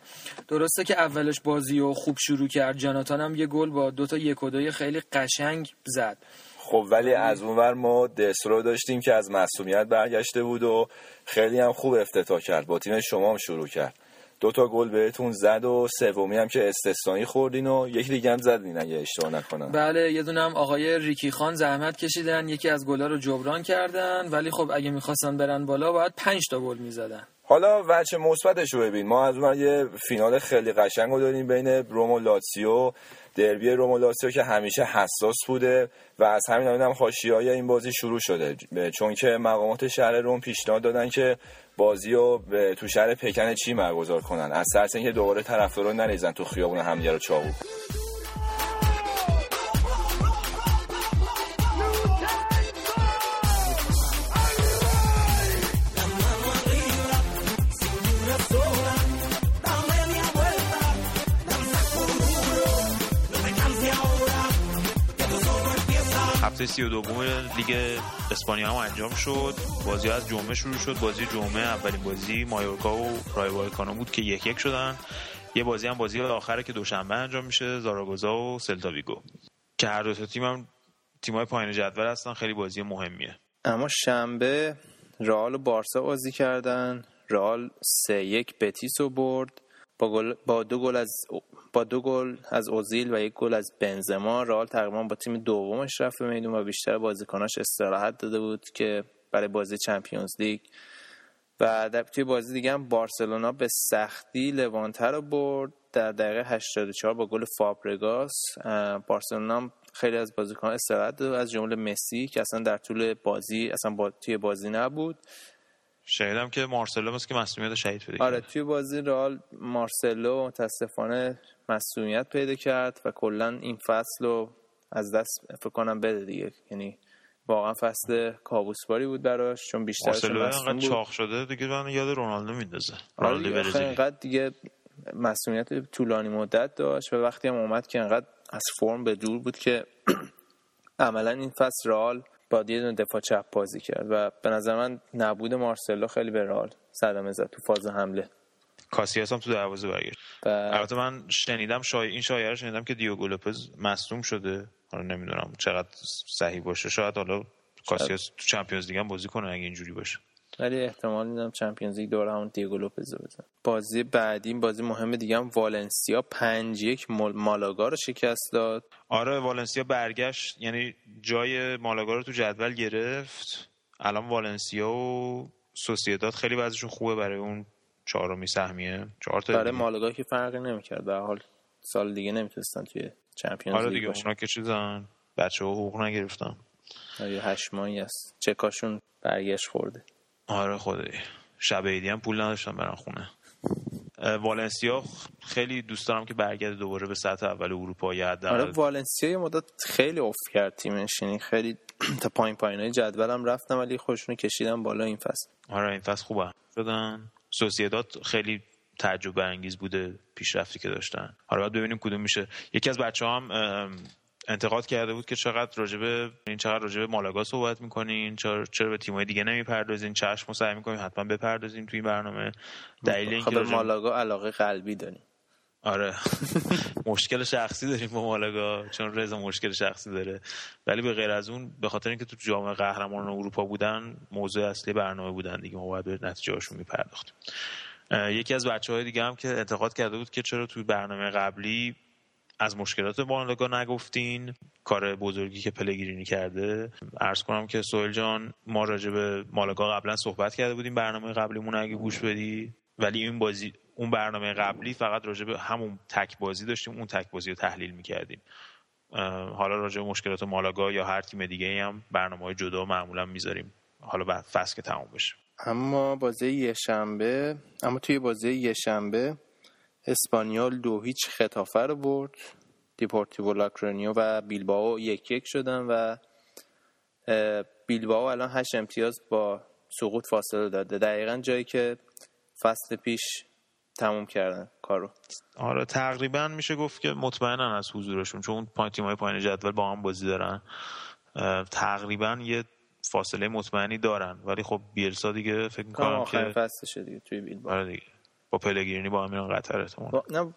درسته که اولش بازی رو خوب شروع کرد. جاناتان هم یه گل با دوتا یک و خیلی قشنگ زد.
خب ولی از اونور ما دسترو داشتیم که از مسئولیت برگشته بود و خیلی هم خوب افتتاح کرد. با تیم شما هم شروع کرد. دو تا گل بهتون زد و سومی هم که استثنایی خوردین و یکی دیگه هم زدین اگه اشتباه نکنم.
بله یه دونه هم آقای ریکی خان زحمت کشیدن یکی از گلا رو جبران کردن ولی خب اگه می‌خواستن برن بالا باید 5 تا گل می‌زدن.
حالا وجه مثبتش رو ببین. ما از اون یه فینال خیلی قشنگ رو داریم بین روم و لاتسیو. دربی روم و لاتسیو که همیشه حساس بوده و از همین هم های این بازی شروع شده. چون که مقامات شهر روم پیشنهاد دادن که بازی رو تو شهر پکن چی برگزار کنن؟ از سرس اینکه دوباره طرفدارا نریزن تو خیابون همدیگه رو چاقو.
هفته سی و دوم لیگ اسپانیا هم انجام شد. بازی از جمعه شروع شد. بازی جمعه اولین بازی مایورکا و رایو وایکانو بود که یک یک شدن. یه بازی هم بازی آخره که دوشنبه انجام میشه زاراگوزا و سلتاویگو که هر دو تا تیم هم تیمای پایین جدول هستن خیلی بازی مهمیه.
اما شنبه رئال و بارسا بازی کردن. رئال سه یک بتیس رو برد. با, با دو گل از با دو گل از اوزیل و یک گل از بنزما رئال تقریبا با تیم دومش رفت به میدون و بیشتر بازیکناش استراحت داده بود که برای بازی چمپیونز لیگ. و در توی بازی دیگه هم بارسلونا به سختی لوانتر رو برد. در دقیقه 84 با گل فابرگاس بارسلونا خیلی از بازیکن استراحت داد از جمله مسی که اصلا در طول بازی اصلا با توی بازی نبود.
شهیدم که مارسلو مثل که مسئولیت شهید پیدا
آره توی بازی رئال مارسلو متاسفانه مسئولیت پیدا کرد و کلا این فصل رو از دست فکر کنم بده دیگه. یعنی واقعا فصل کابوسباری بود براش چون بیشترش
انقدر چاق شده دیگه من یاد رونالدو میندازه.
آره رونالدو انقدر دیگه مسئولیت طولانی مدت داشت و وقتی هم اومد که انقدر از فرم به دور بود که عملا این فصل رئال با یه دفاع چپ بازی کرد و به نظر من نبود مارسلو خیلی به رئال صدمه زد تو فاز حمله.
کاسیاس هم تو دروازه برگشت. البته من شنیدم شای... این شایعه رو شنیدم که دیگو لوپز مصدوم شده. حالا نمی‌دونم چقدر صحیح باشه. شاید حالا کاسیاس تو Champions League هم بازی کنه اگه اینجوری باشه.
ولی احتمال میدم Champions League دوره همون دیگو لوپز بزن بازی بعدی بازی مهم دیگه هم والنسیا 5 یک مالاگا رو شکست داد.
آره والنسیا برگشت. یعنی جای مالاگا رو تو جدول گرفت. الان والنسیا و سوسیداد خیلی وضعشون خوبه برای اون چهارمی سهمیه. چهار تا
برای مالاگا که فرقی نمی‌کرد. به حال سال دیگه نمی‌تونستن توی چمپیونز
آره دیگه اونا که چیزن بچه ها حقوق نگرفتن.
آره هشت ماهی است چکاشون برگشت خورده.
آره خدایی. شب ایدی هم پول نداشتم برن خونه. والنسیا خیلی دوست دارم که برگرده دوباره به سطح اول اروپا یا
آره والنسیا یه مدت خیلی اوف کرد تیمش. یعنی خیلی تا پایین پایین های جدولم رفتم ولی خوشونو کشیدم بالا این فصل.
آره این فصل خوبه. شدن. سوسیداد خیلی تعجب انگیز بوده پیشرفتی که داشتن. حالا باید ببینیم کدوم میشه. یکی از بچه هم انتقاد کرده بود که چقدر راجبه این چقدر راجبه مالاگا صحبت می‌کنین چرا چرا به تیمای دیگه نمی‌پردازین چشم سعی می‌کنین حتما بپردازین توی برنامه. دلیل اینکه
خب مالاگا علاقه قلبی داریم.
آره. مشکل شخصی داریم با مالاگا چون رضا مشکل شخصی داره. ولی به غیر از اون به خاطر اینکه تو جامعه قهرمانان اروپا بودن موضوع اصلی برنامه بودن دیگه. ما باید به نتیجه هاشون میپرداختیم. یکی از بچه های دیگه هم که انتقاد کرده بود که چرا توی برنامه قبلی از مشکلات مالاگا نگفتین کار بزرگی که پلگرینی کرده. ارز کنم که سویل جان ما راجع به مالاگا قبلا صحبت کرده بودیم برنامه قبلیمون اگه گوش بدی. ولی این بازی اون برنامه قبلی فقط راجع به همون تک بازی داشتیم اون تک بازی رو تحلیل می‌کردیم. حالا راجع به مشکلات مالاگا یا هر تیم دیگه هم برنامه های جدا معمولا می‌ذاریم. حالا بعد فصل که تموم بشه.
اما بازی یه شنبه اما توی بازی یه شنبه اسپانیول دو هیچ ختافه رو برد. دپورتیوو لاکرونیا و بیلباو یک یک شدن و بیلباو الان هشت امتیاز با سقوط فاصله داده. دقیقا جایی که فصل پیش تموم کردن کارو.
آره تقریبا میشه گفت که مطمئنن از حضورشون چون اون تیمای پایین جدول با هم بازی دارن. تقریبا یه فاصله مطمئنی دارن. ولی خب بیلسا دیگه فکر می‌کنم
که فصلشه دیگه توی بیلباو
آره دیگه. با پلگرینی با هم قطر احتمال
با... نه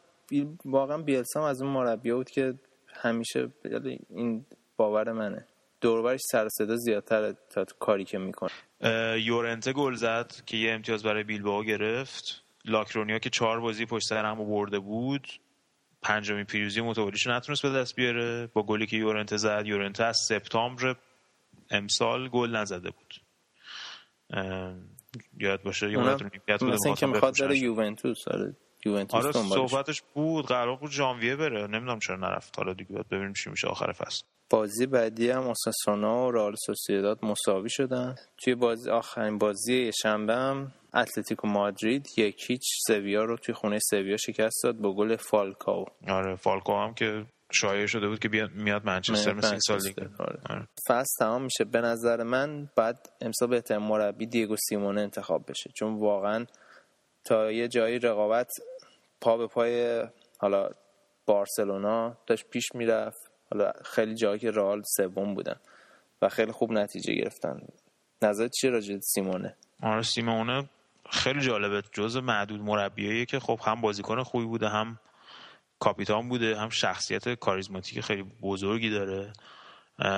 واقعا بیلسا از اون مربی بود که همیشه این باور منه. دوربرش سر صدا زیادتر تا کاری که می‌کنه.
یورنته گل زد که یه امتیاز برای بیلباو گرفت. لاکرونیا که چهار بازی پشت سر هم برده بود پنجمین پیروزی متوالیش نتونست به دست بیاره. با گلی که یورنته زد یورنته از سپتامبر امسال گل نزده بود. یاد باشه
یادتون مثل اینکه می‌خواد بره یوونتوس آره یوونتوس
آره صحبتش بود قرار بود ژانویه بره. نمی‌دونم چرا نرفت. حالا دیگه باید ببینیم چی میشه آخر فصل.
بازی بعدی هم اوساسونا و رئال سوسییداد مساوی شدن. توی بازی آخرین بازی شنبه هم اتلتیکو مادرید یک هیچ سویا رو توی خونه سویا شکست داد با گل فالکاو
آره فالکاو هم که شایع شده بود که میاد منچستر مثل این سال دیگه
آره. آره. فصل تمام میشه. به نظر من بعد امسال بهترین مربی دیگو سیمونه انتخاب بشه. چون واقعا تا یه جایی رقابت پا به پای حالا بارسلونا داشت پیش می‌رفت. حالا خیلی جایی که رئال سوم بودن و خیلی خوب نتیجه گرفتن. نظر چی راجع سیمونه؟
آره سیمونه خیلی جالبه. جز معدود مربیایی که خب هم بازیکن خوبی بوده هم کاپیتان بوده هم شخصیت کاریزماتیک خیلی بزرگی داره.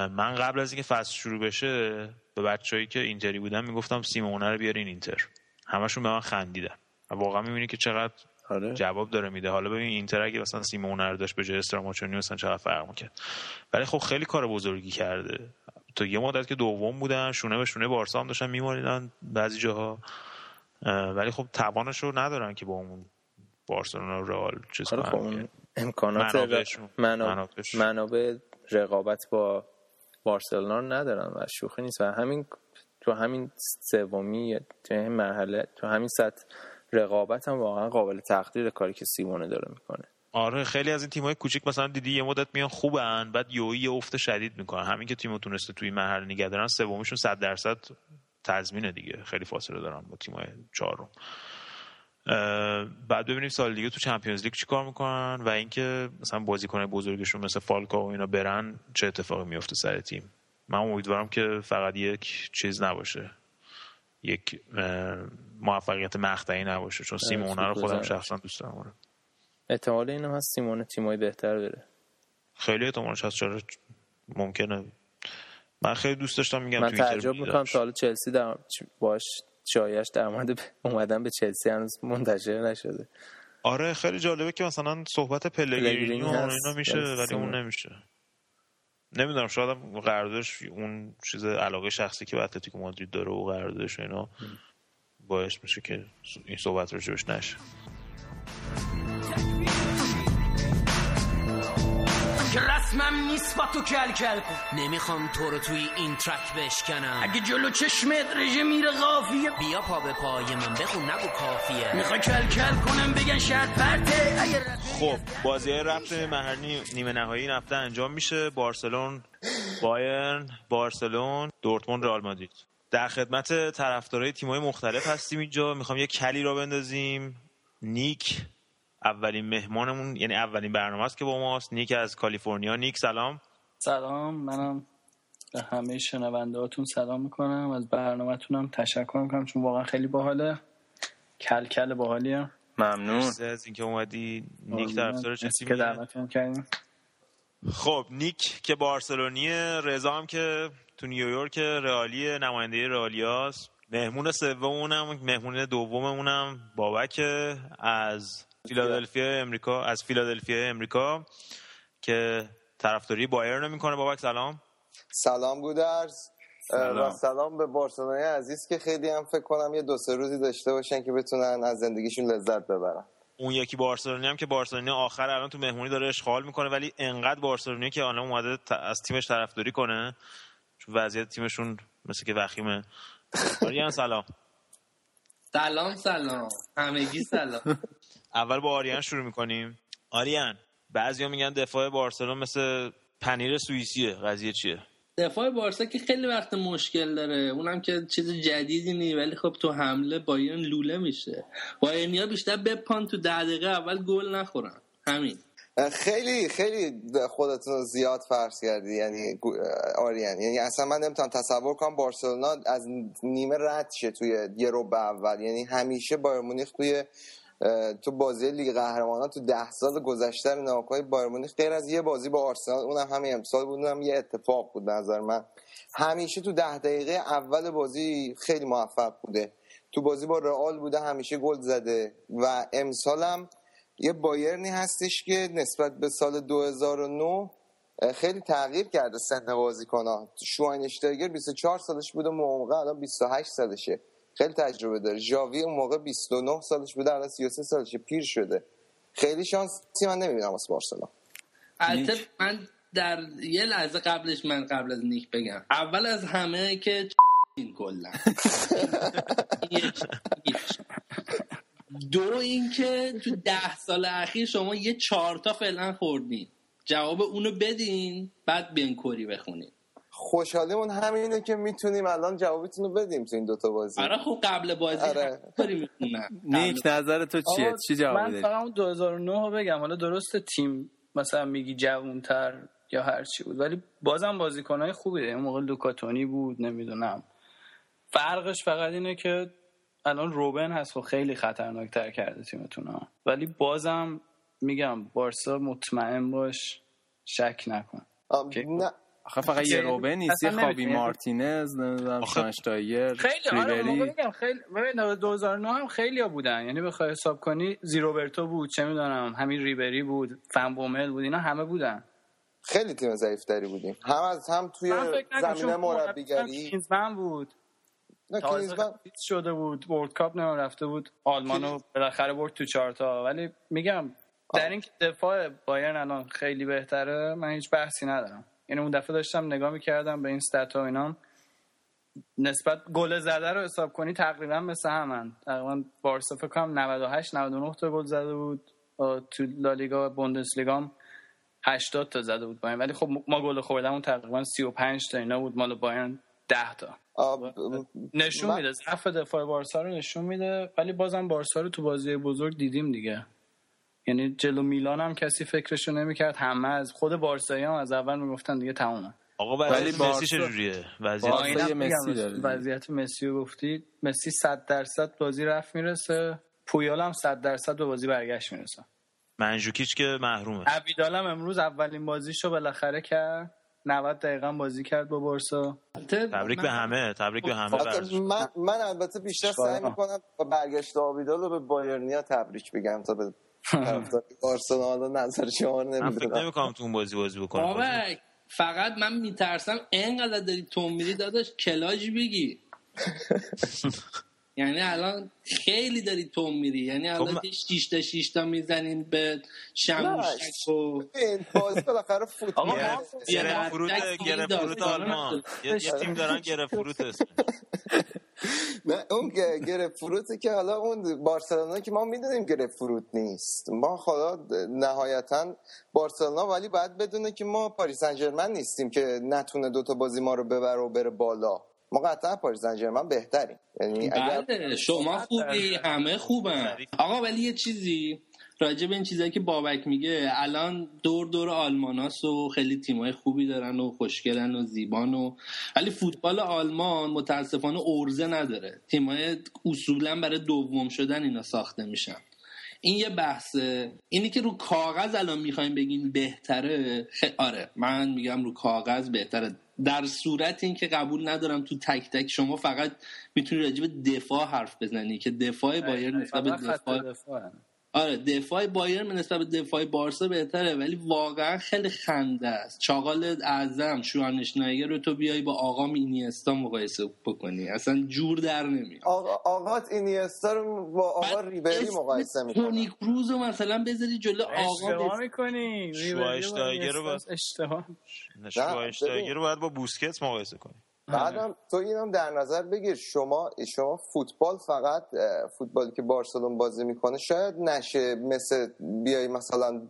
من قبل از اینکه فصل شروع بشه به بچههایی که اینتری بودن می‌گفتم سیمونه رو بیارین اینتر. همشون به من خندیدن. واقعا می‌بینی که چقدر آره. جواب داره میده. حالا ببین اینتر اگه مثلا سیمونه رو داشت به جای استراماچونی مثلا چقدر فرق می‌کرد؟ ولی خب خیلی کار بزرگی کرده. تو یه مدت که دوم بودن شونه به شونه بارسا هم داشتن میماریدن بعضی جاها. ولی خب توانش رو ندارن که با اون بارسلونا و رئال چیز
آره امکانات منابع رقابت با بارسلونا رو ندارن و شوخی نیست. و همین تو همین سومی تو همین مرحله تو همین سطح رقابت هم واقعا قابل تقدیر کاری که سیمونه داره می‌کنه.
آره خیلی از این تیم‌های کوچیک مثلا دیدی یه مدت میان خوبن بعد یویی یه افت شدید می‌کنن. همین که تیمو تونسته توی مرحله نگه دارن سومیشون 100 درصد تضمینه دیگه. خیلی فاصله دارن با تیم‌های چهارم. بعد ببینیم سال دیگه تو چمپیونز لیگ چیکار می‌کنن و اینکه مثلا بازیکن بزرگشون مثل فالکا و اینا برن چه اتفاقی میفته سر تیم؟ من امیدوارم که فقط یک چیز نباشه. یک موفقیت مقطعی نباشه چون سیمونه رو خودم شخصا دوست دارم
احتمال اینم هست سیمون تیمای بهتر داره
خیلی احتمالش هست چرا ممکنه. من خیلی دوست داشتم میگم
من تعجب می‌کنم تا حالا چلسی در باش شایش در مورد اومدن به چلسی هنوز منتشر نشده.
آره خیلی جالبه که مثلا صحبت پلگرینی و اینا میشه ولی اون نمیشه. نمی‌دونم شاید قراردادش اون چیز علاقه شخصی که به اتلتیکو مادرید داره و قراردادش اینا باعث میشه که این صحبت رو جوش نشه.
که رسمم نیست با تو کل کل کن. نمی‌خوام تو رو توی این ترک بشکنم. اگه جلو چشمت رژه میره قافیه. بیا پا به پای من بخون نگو کافیه. می‌خوای کل کل کنم بگن شاید پرته
خب بازی های رفت محلی نیمه نهایی این هفته انجام میشه. بارسلون بایرن بارسلون دورتموند رئال مادرید. در خدمت طرفدارای تیم‌های مختلف هستیم اینجا. می‌خوام یه کلی را بندازیم. نیک. اولین مهمانمون یعنی اولین برنامه است که با ماست نیک از کالیفرنیا. نیک سلام.
سلام منم به همه شنونده هاتون سلام می‌کنم. از برنامهتونم تشکر می‌کنم چون واقعا خیلی باحاله. کل کل باحالیه
ممنون از اینکه اومدی. نیک طرفدار چه
که دعوتتون کردیم.
خب نیک که بارسلونی رضا هم که تو نیویورک رئالی نماینده رئالیاست مهمون سومونم مهمون دوممونم بابک از فیلادلفیا امریکا از فیلادلفیا امریکا که طرفداری بایرن می‌کنه. بابک سلام.
سلام گودرز. و سلام. به بارسلونای عزیز که خیلی هم فکر کنم یه دو سه روزی داشته باشن که بتونن از زندگیشون لذت ببرن.
اون یکی بارسلونی هم که بارسلونی آخر الان تو مهمونی داره اشغال می‌کنه ولی انقدر بارسلونی که الان اومده از تیمش طرفداری کنه. چون وضعیت تیمشون مثل که وخیمه سلام.
سلام سلام. همگی سلام.
اول با آریان شروع می‌کنیم. آریان. بعضیا میگن دفاع بارسلون مثل پنیر سوئیسیه. قضیه چیه؟
دفاع بارسا که خیلی وقت مشکل داره. اونم که چیز جدیدی نی ولی خب تو حمله بایرن لوله میشه. بایرنیا بیشتر بپان تو ده دقیقه اول گل نخورن. همین.
خیلی خیلی خودتون زیاد فرض کردی. یعنی آریان. یعنی اصلا من نمی‌تونم تصور کنم بارسلونا از نیمه رد شه توی یه رو به اول. یعنی همیشه بایر مونیخ توی تو بازی لیگ قهرمانان تو ده سال گذشته ناکای بایر مونیخ غیر از یه بازی با آرسنال اونم همین امسال بود اونم یه اتفاق بود نظر من. همیشه تو ده دقیقه اول بازی خیلی موفق بوده. تو بازی با رئال بوده همیشه گل زده و امسالم یه بایرنی هستش که نسبت به سال 2009 خیلی تغییر کرده سن بازیکن‌ها. شواینشتایگر 24 سالش بوده موقع الان 28 سالشه. خیلی تجربه داره. ژاوی اون موقع 29 سالش بوده الان 33 سالشه پیر شده. خیلی شانسی من نمی‌بینم واسه بارسلونا.
البته من در یه لحظه قبلش من قبل از نیک بگم. اول از همه که این کلا. دو اینکه تو ده سال اخیر شما یه چهارتا فعلا خوردین. جواب اونو بدین بعد بیان کوری بخونین.
خوشحالیمون همینه که می‌تونیم الان جوابتون رو بدیم تو این دوتا بازی.
آره خب قبل بازی آره.
نیک نظر تو چیه؟ چی جواب
من فقط 2009 رو بگم. حالا درست تیم مثلا میگی جوانتر یا هر چی بود ولی بازم بازیکنهای خوبی اون موقع لوکاتونی بود نمی‌دونم. فرقش فقط اینه که الان روبن هست و خیلی خطرناکتر کرده تیمتون ها. ولی بازم میگم بارسا مطمئن باش شک نکن.
نه.
آخه فقط یه روبه نیست یه خابی مارتینز نمی‌دونم شانشتایر
خیلی آره میگم خیلی ببین 2009 هم خیلی ها بودن. یعنی بخوای حساب کنی زیروبرتو بود چه می‌دونم همین ریبری بود فن بومل بود اینا همه بودن.
خیلی تیم ضعیف تری بودیم. هم از هم توی زمینه مربیگری.
کینزمن بود.
نه کینزمن
شده بود ورلد کاپ نه رفته بود آلمانو بالاخره برد تو چهارتا ولی میگم در این دفاع بایرن الان خیلی بهتره من هیچ بحثی ندارم. یعنی اون دفعه داشتم نگاه می‌کردم به این ستات و اینا نسبت گل زده رو حساب کنی تقریبا مثل همن. تقریبا بارسا فکر کنم 98 99 تا گل زده بود. تو لالیگا و بوندسلیگا هم 80 تا زده بود بایرن ولی خب ما گل خوردمون تقریبا 35 تا اینا بود. مال بایرن 10 تا. نشون
من-
میده. ضعف دفاع بارسا رو نشون میده. ولی بازم بارسا رو تو بازی بزرگ دیدیم دیگه. یعنی جلو میلان هم کسی فکرشو نمی‌کرد همه از خود بارسایی هم از اول می‌گفتن دیگه تمومه.
آقا
ولی
مسی چجوریه؟ وضعیت
مسی.
وضعیت مسی رو گفتی مسی 100 درصد بازی رفت می‌رسه. پویال هم 100 درصد به بازی برگشت می‌رسه.
منجوکیچ که محرومه
عبیدال هم امروز اولین بازیشو بالاخره کرد. 90 دقیقه بازی کرد با بارسا.
تبریک به همه تبریک به همه.
من, من البته بیشتر سعی. می‌کنم با برگشت آبیدال رو به بایرنیا تبریک بگم تا به بارسلونا نظر شما رو
من فکر
نمی‌دونم.
نمی‌کنم تو اون بازی بازی بکنه.
بابک فقط من میترسم انقدر داری توم میری داداش کلاج بگی. یعنی الان خیلی داری توم میری. یعنی الان
خب من-
یه شیشتا شیشتا می‌زنیم به شموشک و
این بازی بالاخره
آقا
فوتبال
گره فروت گره فروت آلمان. یه یه تیم دارن گره فروت اسم.
نه اون گره فروته که حالا اون بارسلونا که ما می‌دونیم گره فروت نیست. ما خدا نهایتا بارسلونا ولی باید بدونه که ما پاریس سن ژرمن نیستیم که نتونه دوتا بازی ما رو ببره و بره بالا. ما قطعا پاریس سن ژرمن بهتریم. یعنی اگر
بله شما خوبی همه خوبن. آقا ولی یه چیزی راجع به این چیزایی که بابک میگه الان دور دور آلماناس و خیلی تیمای خوبی دارن و خوشگلن و زیبان و ولی فوتبال آلمان متاسفانه ارزه نداره. تیمای اصولا برای دوم شدن اینا ساخته میشن. این یه بحثه. اینی که رو کاغذ الان می‌خوایم بگین بهتره خ- آره من میگم رو کاغذ بهتره. در صورت اینکه قبول ندارم تو تک تک شما فقط می‌تونی راجع به دفاع حرف بزنی که دفاع بایر نسبت به
فقط خط
دفاع
دفاعه.
آره دفاع بایر نسبت به دفاع بارسا بهتره ولی واقعا خیلی خنده است. چاقال اعظم شوانشنایگر رو تو بیای با آقا اینیستا مقایسه بکنی. اصلا جور در نمیاد.
آقا آقات اینیستا رو با آقا ریبری مقایسه
تونی
می‌کنه
کروز رو مثلا بذاری جلو
اشتباه
آقا
می‌کنی.
شوایشتایگر رو
اشتباه.
رو باید با بوسکتس مقایسه کنی.
بعدم تو اینم در نظر بگیر شما شما فوتبال فقط فوتبالی که بارسلون بازی می‌کنه شاید نشه مثل بیای مثلا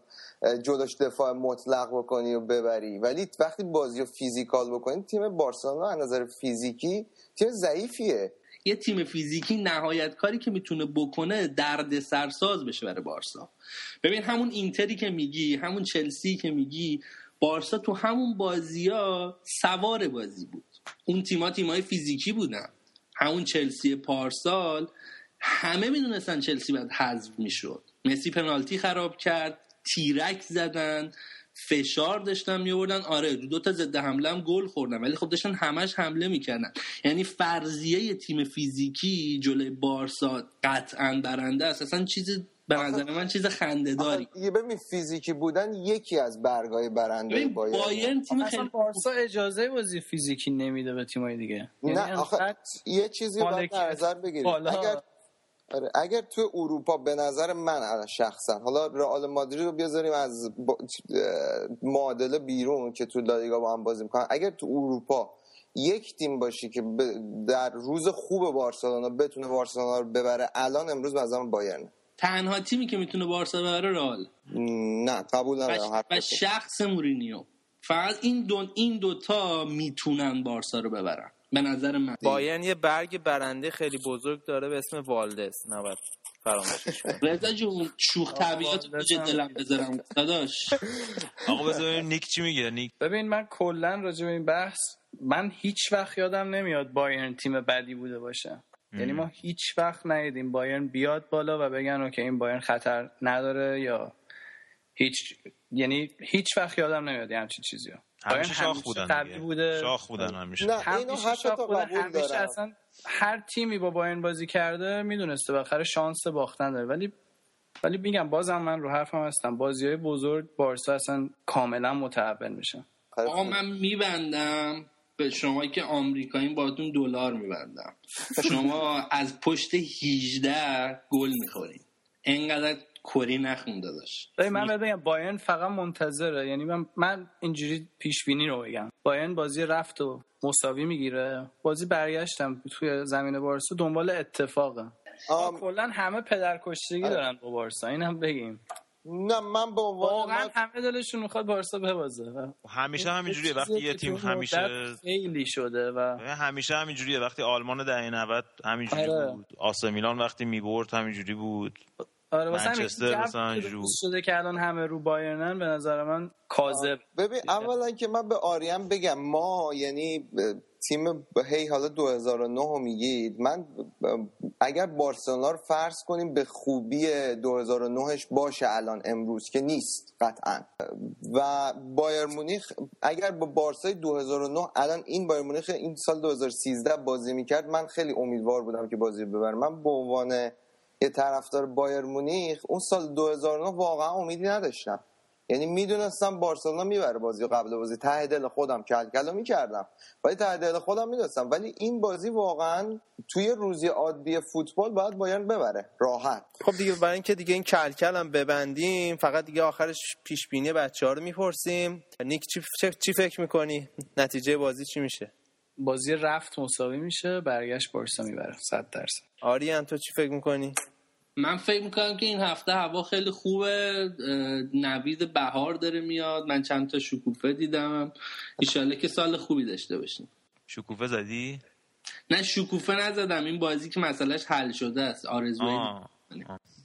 جلوش دفاع مطلق بکنی و ببری. ولی وقتی بازی رو فیزیکال بکنی تیم بارسلونا از نظر فیزیکی تیم ضعیفیه.
یه تیم فیزیکی نهایت کاری که می‌تونه بکنه درد سرساز بشه برای بارسا. ببین همون اینتری که میگی همون چلسی که میگی بارسا تو همون بازی ها سوار بازی بود. اون تیما تیمای فیزیکی بودن. همون چلسی پارسال همه می‌دونستن چلسی باید حذف می‌شد. مسی پنالتی خراب کرد تیرک زدن فشار داشتن میوردن آره دو تا ضد حمله هم گل خوردن ولی خب داشتن همش حمله می‌کردن. یعنی فرضیه تیم فیزیکی جلوی بارسا قطعا برنده است. اصلا چیز به نظر من چیز خنده داری.
یه ببین فیزیکی بودن یکی از برگای برنده بایر
بایرن. تیم
اصلا
خیلی
بارسا اجازه بازی فیزیکی نمیده به تیمای دیگه. یعنی
نه آخه یه چیزی رو باید نظر بگیرید
بالا.
اگر آره، اگر تو اروپا به نظر من الان شخصا حالا رئال مادرید رو بیازاریم از معادله بیرون که تو لالیگا با هم بازی می‌کنن. اگر تو اروپا یک تیم باشی که ب- در روز خوب بارسلونا بتونه بارسلونا رو ببره الان امروز به نظرم بایرن
تنها تیمی که می‌تونه بارسا ببره رئال.
نه قبول ندارم
و. شخص مورینیو. فقط این دو این دوتا می‌تونن بارسا رو ببرن. به نظر من.
بایرن یه برگ برنده خیلی بزرگ داره به اسم والدس. نباید فراموشش.
رضا جون شوخ طبیعت رو تو دلم بذارم. داداش.
آقا بذار نیک چی میگه. نیک.
ببین من کلا راجع به این بحث من هیچ وقت یادم نمیاد بایرن تیم بدی بوده باشه. یعنی ما هیچ وقت ندیدیم بایرن بیاد بالا و بگن که این بایرن خطر نداره یا هیچ یعنی هیچ وقت یادم نمیاد همچین چیزی رو.
همیشه شاخ بودن
قوی
دیگه.
بوده.
شاخ بودن همیشه.
نه اینو
همیشه
حتی
شاخ
قبول
همیشه
دارم.
اصلا هر تیمی با بایرن بازی کرده می‌دونسته بالاخره شانس باختن داره. ولی ولی میگم بازم من رو حرفم هستم. بازی های بزرگ بارسا اصلا کاملا متحول میشن.
آقا من میبندم. به شما که آمریکایی باتون دلار میبندم. شما از پشت 18 گل می‌خورین انقدر کری نخونده داشت
من بگم بایرن فقط منتظره. یعنی من من اینجوری پیش بینی رو بگم بایرن بازی رفت و مساوی می‌گیره. بازی برگشتم توی زمین بارسا دنبال اتفاقه.
آم،
کلا همه پدرکشتگی
آره.
دارن با بارسا. این هم بگیم.
نه من به عنوان
واقعا
من-
همه دلشون می‌خواد بارسا ببازه و
همیشه همینجوریه وقتی یه تیم همیشه
خیلی شده و
همیشه همینجوریه وقتی آلمان دهه 90 همینجوری
آره.
بود. آسه میلان وقتی می‌برد همینجوری بود.
آره واسه همین
منچستر
این جو
مثلا
شده که الان همه رو بایرنن به نظر من کاذب
ببین اولا که من به آریان بگم ما یعنی ب- تیم هی حالا 2009 رو میگید من اگر بارسلونا رو فرض کنیم به خوبی 2009ش باشه الان امروز که نیست قطعا. و بایر مونیخ اگر با بارسای 2009 الان این بایر مونیخ این سال 2013 بازی می‌کرد من خیلی امیدوار بودم که بازی رو ببرم من به عنوان یه طرفدار بایر مونیخ اون سال 2009 واقعا امیدی نداشتم. یعنی می‌دونستم بارسلونا می‌بره بازی قبل بازی. ته دل خودم کلکلا می‌کردم. ولی ته دل خودم می‌دونستم. ولی این بازی واقعا توی روزی عادی فوتبال باید بایرن ببره. راحت.
خب دیگه برای اینکه دیگه این کلکل هم ببندیم فقط دیگه آخرش پیش بینی بچه ها رو می‌پرسیم. نیک چی, چی, چی فکر می‌کنی؟ نتیجه بازی چی میشه؟
بازی رفت مساوی میشه برگشت بارسا می‌بره 100 درصد.
آریان تو چی فکر می‌کنی؟
من فکر می‌کنم که این هفته هوا خیلی خوبه نوید بهار داره میاد. من چند تا شکوفه دیدم. ایشالله که سال خوبی داشته باشیم.
شکوفه زدی؟
نه شکوفه نزدم. این بازی که مسئلهش حل شده است. آرزوی.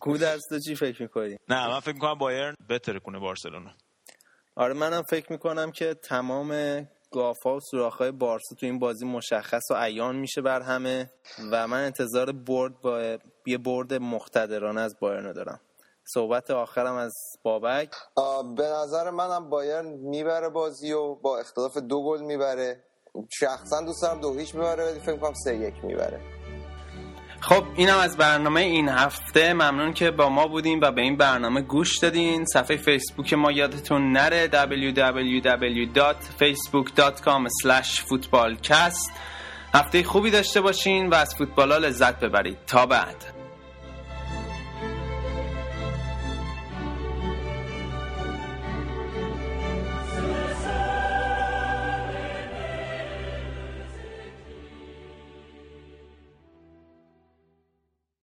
گودرز چی فکر می‌کنی؟
نه من فکر می‌کنم بایرن بهتره کنه بارسلونا.
آره منم فکر می‌کنم که تمام گافا و سوراخ‌های بارسا تو این بازی مشخص و عیان میشه بر همه و من انتظار برد با یه برد مقتدرانه از بایرن دارم. صحبت آخرم از بابک.
به نظر منم بایرن می‌بره بازی و با اختلاف دو گل می‌بره. شخصا دوست دارم دو هیچ ببره ولی فکر کنم سه یک می‌بره.
خب اینم از برنامه این هفته. ممنون که با ما بودین و به این برنامه گوش دادین. صفحه فیسبوک ما یادتون نره www.facebook.com footballcast. هفته خوبی داشته باشین و از فوتبال ها لذت ببرید. تا بعد.